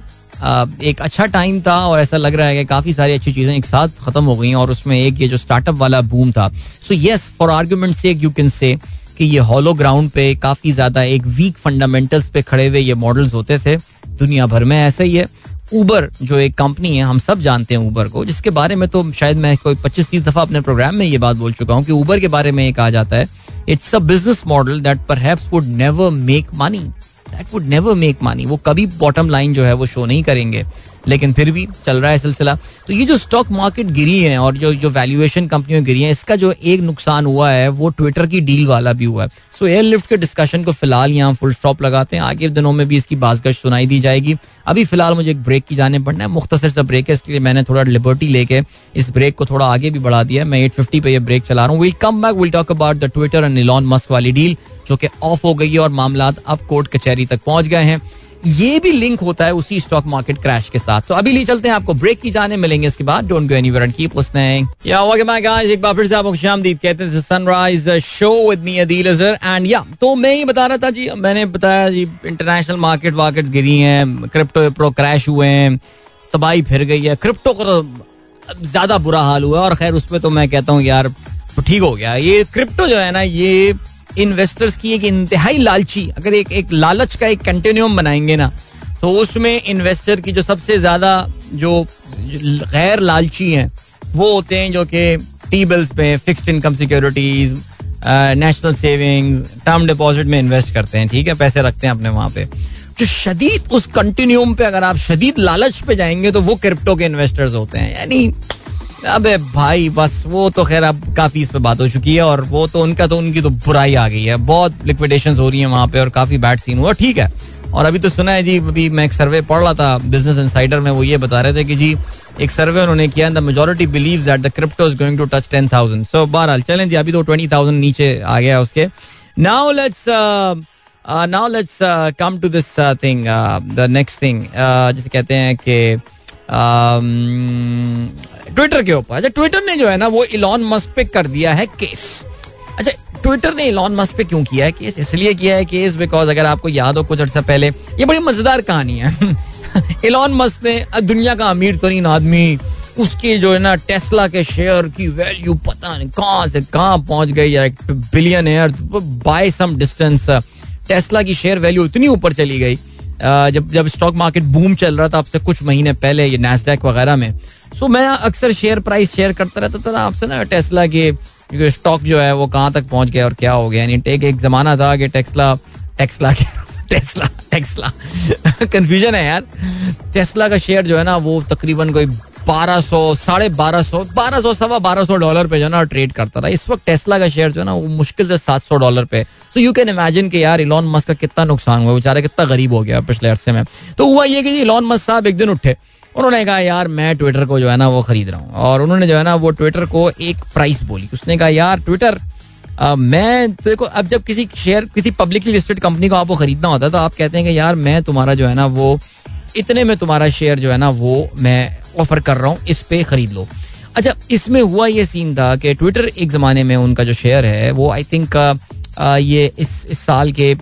एक अच्छा टाइम था और ऐसा लग रहा है कि काफ़ी सारी अच्छी चीज़ें एक साथ खत्म हो गई और उसमें एक ये जो स्टार्टअप वाला बूम था। सो यस फॉर आर्ग्यूमेंट से यू कैन से कि ये हॉलो ग्राउंड पे काफ़ी ज़्यादा एक वीक फंडामेंटल्स पे खड़े हुए ये मॉडल्स होते थे। दुनिया भर में ऐसा ही है। ऊबर जो एक कंपनी है, हम सब जानते हैं ऊबर को, जिसके बारे में तो शायद मैं कोई पच्चीस तीस दफ़ा अपने प्रोग्राम में ये बात बोल चुका हूँ कि ऊबर के बारे में ये कहा जाता है। It's a business model that पर would never make money that would never make money वो कभी बॉटम लाइन जो है वो शो नहीं करेंगे। लेकिन फिर भी चल रहा है सिलसिला। तो ये जो स्टॉक मार्केट गिरी है और जो जो वैल्यूएशन कंपनियों गिरी है, इसका जो एक नुकसान हुआ है, वो ट्विटर की डील वाला भी हुआ है। सो एयर लिफ्ट के डिस्कशन को फ़िलहाल यहाँ फुल स्टॉप लगाते हैं। आगे दिनों में भी इसकी बाजगश सुनाई दी जाएगी। अभी फ़िलहाल मुझे एक ब्रेक की जाने पड़ना है। मुख्तर सा ब्रेक है इसके लिए मैंने थोड़ा लिबर्टी लेके इस ब्रेक को थोड़ा आगे भी बढ़ा दिया मैं एट फिफ्टी पे ब्रेक चला रहा हूँ। Will come back will talk about the Twitter and Elon Musk वाली डील जो कि ऑफ़ हो गई है और मामला अब कोर्ट कचहरी तक पहुँच गए हैं। ये भी लिंक होता है उसी स्टॉक मार्केट क्रैश के साथ। तो अभी ले चलते हैं आपको ब्रेक की जाने, मिलेंगे इसके बाद। Don't go anywhere and keep listening guys एक बार फिर से आपको खुशामदीद कहते हैं Sunrise Show with me Adeel Azhar and yeah तो मैं ही बता रहा था जी, मैंने बताया जी इंटरनेशनल मार्केट वार्केट गिरी हैं क्रिप्टो प्रो क्रैश हुए हैं, तबाही फिर गई है। क्रिप्टो का तो ज़्यादा बुरा हाल हुआ है और खैर उसमें तो मैं कहता हूँ, यार तो ठीक हो गया। ये क्रिप्टो जो है ना, ये इन्वेस्टर्स की एक इंतहाई लालची, अगर एक एक लालच का एक कंटिन्यूम बनाएँगे ना तो उसमें इन्वेस्टर की जो सबसे ज़्यादा जो गैर लालची हैं, वो होते हैं जो कि टी बिल्स पे fixed income securities national savings term deposit में इन्वेस्ट करते हैं, ठीक है? पैसे रखते हैं अपने वहाँ पे। जो शदीद उस कंटिन्यूम पे अगर आप शदीद लालच पे जाएँगे तो वो क्रिप्टो के इन्वेस्टर्स होते हैं। यानी अबे भाई, बस वो तो खैर अब काफ़ी इस पे बात हो चुकी है और वो तो उनका तो उनकी तो बुराई आ गई है। बहुत लिक्विडेशन हो रही है वहाँ पे और काफ़ी बैड सीन हुआ। ठीक है। और अभी तो सुना है जी, अभी मैं एक सर्वे पढ़ रहा था बिज़नेस इनसाइडर में वो ये बता रहे थे कि जी, एक सर्वे उन्होंने किया the majority believe that the crypto is going to touch ten thousand so बहरहाल, चलें जी, अभी तो ट्वेंटी थाउज़ेंड नीचे आ गया उसके। Now let's now let's come to this thing the next thing जिसे कहते हैं कि ट्विटर के ऊपर। अच्छा ट्विटर ने जो है ना, वो इलॉन मस्क पे कर दिया है केस अच्छा ट्विटर ने इलॉन मस्क पे क्यों किया है केस इसलिए किया है केस बिकॉज़ अगर आपको याद हो कुछ अर्सा पहले, ये बड़ी मज़ेदार कहानी है। इलॉन मस्क ने दुनिया का अमीर तरीन आदमी, उसके जो है ना टेस्ला के शेयर की वैल्यू पता नहीं कहाँ से कहाँ पहुँच गई है billionaire by some distance Tesla की शेयर वैल्यू इतनी ऊपर चली गई। जब जब स्टॉक मार्केट बूम चल रहा था आपसे कुछ महीने पहले ये नेस्डैक वगैरह में। सो मैं अक्सर शेयर प्राइस शेयर करता रहता था आपसे ना टेस्ला के स्टॉक जो है वो कहाँ तक पहुँच गया और क्या हो गया? यानी एक एक जमाना था कि टेस्ला टेक्सला टेस्ला टेस्ला कंफ्यूजन है यार। टेस्ला का शेयर जो है ना, वो तकरीबन कोई बारह सौ, साढ़े बारह सौ बारह सौ, सवा बारह सौ डॉलर पे जो है ना ट्रेड करता था इस वक्त टेस्ला का शेयर जो है ना, वो मुश्किल से सात सौ डॉलर पे। सो यू कैन इमेजिन कि यार इलॉन मस्क का कितना नुकसान हुआ, बेचारा कितना गरीब हो गया पिछले अरसे में। तो हुआ ये कि इलॉन मस्क साहब एक दिन उठे, उन्होंने कहा, यार मैं ट्विटर को जो है ना वो खरीद रहा हूँ। और उन्होंने जो है ना वो ट्विटर को एक प्राइस बोली। उसने कहा, यार ट्विटर मैं देखो, अब जब किसी शेयर किसी पब्लिकली लिस्टेड कंपनी को आपको खरीदना होता है तो आप कहते हैं कि यार मैं तुम्हारा जो है ना वो इतने में तुम्हारा शेयर जो है ना वो मैं ऑफ़र कर रहा हूँ, इस पे खरीद लो। अच्छा इसमें हुआ ये सीन था कि ट्विटर एक जमाने में उनका जो शेयर है, वो आई थिंक ये इस इस साल के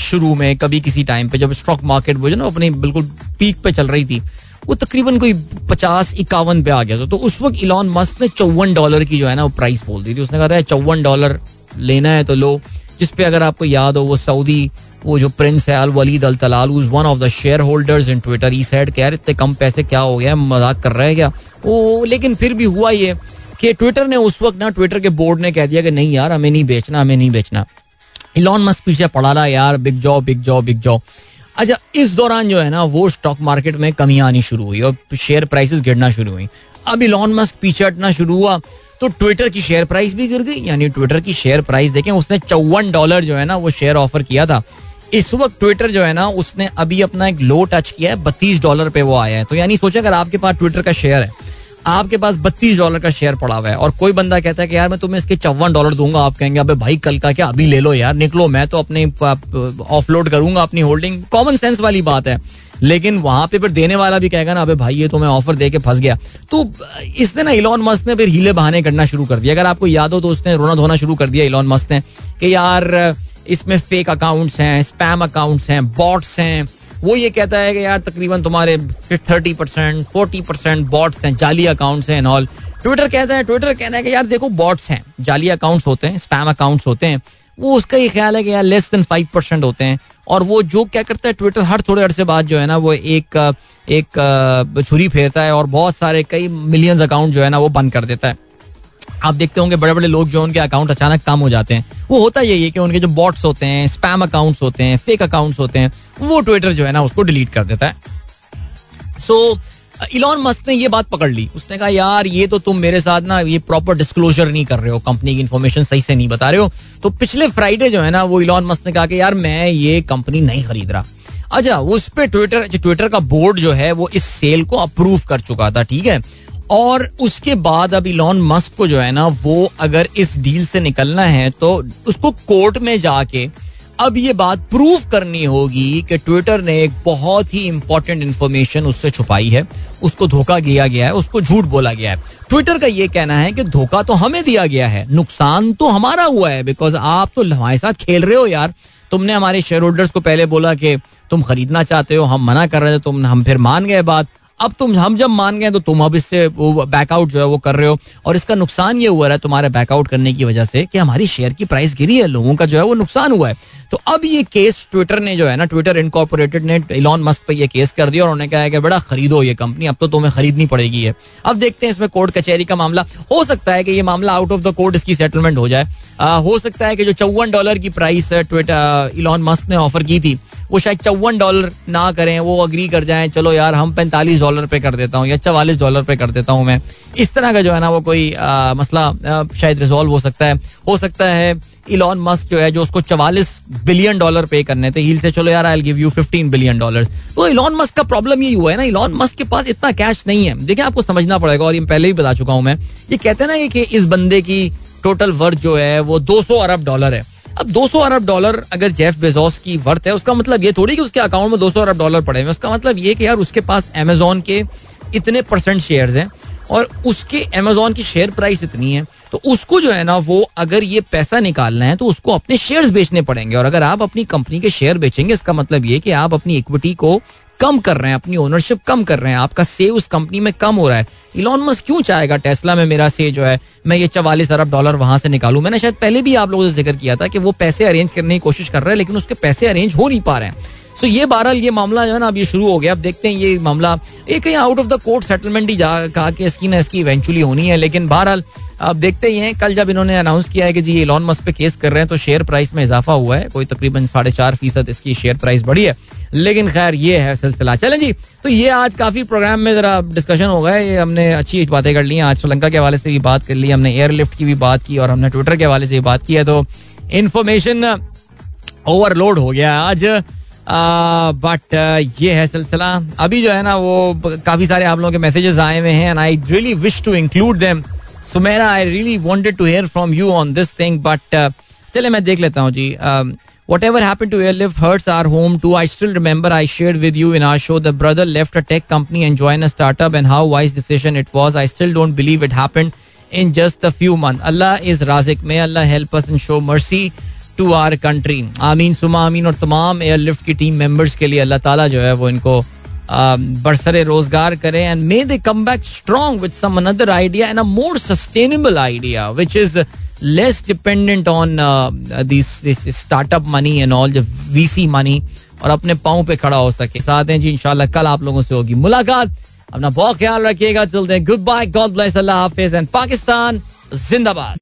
शुरू में कभी किसी टाइम पे जब स्टॉक मार्केट वो जो ना अपनी बिल्कुल पीक पे चल रही थी, वो तकरीबन कोई पचास, इक्यावन पे आ गया था। तो उस वक्त इलॉन मस्क ने चौवन डॉलर की जो है ना वो प्राइस बोल दी थी। उसने कहा था चौवन डॉलर लेना है तो लो जिसपे अगर आपको याद हो वो सऊदी वो जो प्रिंस है Al Waleed Al Talal one of the shareholders in Twitter he said कि यार इतने कम पैसे क्या हो गया? मज़ाक कर रहे क्या? वो, लेकिन फिर भी हुआ ये कि ट्विटर ने उस वक्त ना ट्विटर के बोर्ड ने कह दिया कि नहीं यार, हमें नहीं बेचना, हमें नहीं बेचना। इलॉन मस्क पीछे पड़ा रहा, यार बिग जॉ बिग जाओ बिग जाओ। अच्छा इस दौरान जो है ना, वो स्टॉक मार्केट में कमी आनी शुरू हुई और शेयर प्राइसेस गिरना शुरू हुई। अब इलॉन मस्क पीछे हटना शुरू हुआ तो ट्विटर की शेयर प्राइस भी गिर गई, यानी ट्विटर की शेयर प्राइस देखें, उसने चौवन डॉलर जो है ना, वो शेयर ऑफ़र किया था। इस वक्त ट्विटर जो है ना, उसने अभी अपना एक लो टच किया है, बत्तीस डॉलर पे वो आया है। तो यानी सोचे अगर आपके पास ट्विटर का शेयर है, आपके पास बत्तीस डॉलर का शेयर पड़ा हुआ है, और कोई बंदा कहता है कि यार, मैं तुम्हें इसके चौवन डॉलर दूँगा, आप कहेंगे, अबे भाई, कल का क्या? अभी ले लो यार, निकलो, मैं तो अपने ऑफलोड करूँगा अपनी होल्डिंग कॉमन सेंस वाली बात है। लेकिन वहाँ पे फिर देने वाला भी कहेगा ना, अबे भाई, ये तो मैं ऑफ़र दे के फंस गया। तो इसने ना इलॉन मस्क ने फिर हीले बहाने करना शुरू कर दिया अगर आपको याद हो तो उसने रोना धोना शुरू कर दिया इलॉन मस्क ने, कि यार इसमें फेक अकाउंट्स हैं स्पैम अकाउंट्स हैं बॉट्स हैं। वो ये कहता है कि यार तकरीबन तुम्हारे thirty percent forty percent bots हैं, जाली अकाउंट्स हैं ऑल ट्विटर कहता है ट्विटर कहना है कि यार देखो बॉट्स हैं, जाली अकाउंट्स होते हैं स्पैम अकाउंट्स होते हैं। वो उसका ये ख्याल है कि यार लेस देन फाइव परसेंट होते हैं। और वो जो क्या करता है ट्विटर हर थोड़े अरसे बाद जो है ना वो एक एक छुरी फेरता है और बहुत सारे कई मिलियंस अकाउंट जो है ना वो बंद कर देता है। आप देखते होंगे बड़े बड़े लोग जो उनके अकाउंट अचानक कम हो जाते हैं। वो होता यही है कि उनके जो बॉट्स होते हैं स्पैम अकाउंट्स होते हैं फेक अकाउंट्स होते हैं वो ट्विटर जो है ना उसको डिलीट कर देता है। सो so, इलॉन मस्क ने ये बात पकड़ ली। उसने कहा यार ये तो तुम मेरे साथ ना ये प्रॉपर डिस्क्लोजर नहीं कर रहे हो। कंपनी की इन्फॉर्मेशन सही से नहीं बता रहे हो। तो पिछले फ्राइडे जो है ना वो इलॉन मस्क ने कहा कि यार मैं ये कंपनी नहीं खरीद रहा। अच्छा उस पर ट्विटर ट्विटर का बोर्ड जो है वो इस सेल को अप्रूव कर चुका था ठीक है? और उसके बाद अब इलॉन मस्क को जो है ना, वो अगर इस डील से निकलना है तो उसको कोर्ट में जाके अब ये बात प्रूव करनी होगी कि ट्विटर ने एक बहुत ही इंपॉर्टेंट इंफॉर्मेशन उससे छुपाई है। उसको धोखा दिया गया है, उसको झूठ बोला गया है। ट्विटर का ये कहना है कि धोखा तो हमें दिया गया है, नुकसान तो हमारा हुआ है बिकॉज़ आप तो हमारे साथ खेल रहे हो यार। तुमने हमारे शेयर होल्डर्स को पहले बोला कि तुम खरीदना चाहते हो, हम मना कर रहे थे, तुम, हम फिर मान गए बात। अब तुम, हम जब मान गए तो तुम अब इससे वो बैकआउट जो है वो कर रहे हो। और इसका नुकसान ये हुआ है तुम्हारे बैकआउट करने की वजह से कि हमारी शेयर की प्राइस गिरी है, लोगों का जो है वो नुकसान हुआ है। तो अब ये केस ट्विटर ने जो है ना ट्विटर इनकॉर्पोरेटेड ने इलॉन मस्क पे ये केस कर दिया और उन्होंने कहा है कि बड़ा खरीदो ये कंपनी अब तो तुम्हें खरीदनी पड़ेगी है अब देखते हैं इसमें कोर्ट कचहरी का मामला। हो सकता है कि ये मामला आउट ऑफ़ द कोर्ट इसकी सेटलमेंट हो जाए। हो सकता है कि जो चौवन डॉलर की प्राइस ट्विटर इलॉन मस्क ने ऑफ़र की थी वो शायद चौवन डॉलर ना करें वो अग्री कर जाएँ चलो यार हम पैंतालीस डॉलर पे कर देता हूँ या चवालीस डॉलर पे कर देता हूँ मैं। इस तरह का जो है ना वो कोई आ, मसला आ, शायद रिजोल्व हो सकता है। हो सकता है इलॉन मस्क जो है जो उसको चवालीस बिलियन डॉलर पे करने थे हील से चलो यार I give you fifteen billion dollar तो इलॉन मस्क का प्रॉब्लम यही हुआ है ना इलॉन मस्क के पास इतना कैश नहीं है। देखिए आपको समझना पड़ेगा और ये पहले ही बता चुका हूँ मैं। ये कहते हैं ना कि इस बंदे की टोटल वर्थ जो है वो 200 अरब डॉलर है। अब 200 अरब डॉलर अगर जेफ बेजोस की वर्थ है, उसका मतलब ये थोड़ी कि उसके अकाउंट में 200 अरब डॉलर पड़े हुए उसका मतलब ये कि यार उसके पास अमेजोन के इतने परसेंट शेयर्स हैं और उसके अमेजोन की शेयर प्राइस इतनी है तो उसको जो है ना वो अगर ये पैसा निकालना है तो उसको अपने शेयर्स बेचने पड़ेंगे। और अगर आप अपनी कंपनी के शेयर बेचेंगे, इसका मतलब ये कि आप अपनी इक्विटी को कम कर रहे हैं, अपनी ओनरशिप कम कर रहे हैं, आपका से उस कंपनी में कम हो रहा है। इलॉन मस्क क्यों चाहेगा टेस्ला में मेरा से जो है, मैं ये चवालीस अरब डॉलर वहाँ से निकालू? मैंने शायद पहले भी आप लोगों से ज़िक्र किया था कि वो पैसे अरेंज करने की कोशिश कर रहे हैं, लेकिन उसके पैसे अरेंज हो नहीं पा रहे हैं। सो ये बहरहाल ये मामला जो है ना, अब ये शुरू हो गया। अब देखते हैं ये मामला एक कहीं out of the court settlement ही जा, कहा कि इसकी ना इसकी इवेंचुअली होनी है, लेकिन बहरहाल अब देखते ही हैं, कल जब इन्होंने अनाउंस किया है कि जी ये लॉन मस्क पे केस कर रहे हैं तो शेयर प्राइस में इजाफा हुआ है। कोई तकरीबन साढ़े चार फ़ीसद इसकी शेयर प्राइस बढ़ी है। लेकिन खैर, ये है सिलसिला। चलें जी तो ये आज काफ़ी प्रोग्राम में जरा डिस्कशन हो गया ये हमने अच्छी बातें कर ली आज श्रीलंका के हवाले से भी बात कर ली, हमने एयरलिफ्ट की भी बात की और हमने ट्विटर के हवाले से भी बात की है। तो इन्फॉर्मेशन ओवरलोड हो गया आज। बट ये है सिलसिला। अभी जो है ना, वो काफ़ी सारे आप लोगों के मैसेजेस आए हुए हैं and I really wish to include them Sumera I really wanted to hear from you on this thing but चले, मैं देख लेता हूँ जी। Whatever happened to Airlift hurts our home too. I still remember I shared with you in our show the brother left a tech company and joined a startup and how wise decision it was. I still don't believe it happened in just a few months. Allah is Razik. May Allah help us and show mercy to our country आमीन सुमा आमीन और तमाम airlift की team members के लिए अल्लाह ताला जो है वो इनको बरसरे रोजगार करे and may they come back strong with some another idea and a more sustainable idea which is less dependent on startup money and all V VC money और अपने पाओ पे खड़ा हो सके। साथ हैं जी, इंशाल्लाह कल आप लोगों से होगी मुलाकात। अपना बहुत ख्याल रखिएगा, चलते हैं। गुड बाय गॉड ब्लेस अल्लाह हाफिज एंड पाकिस्तान जिंदाबाद।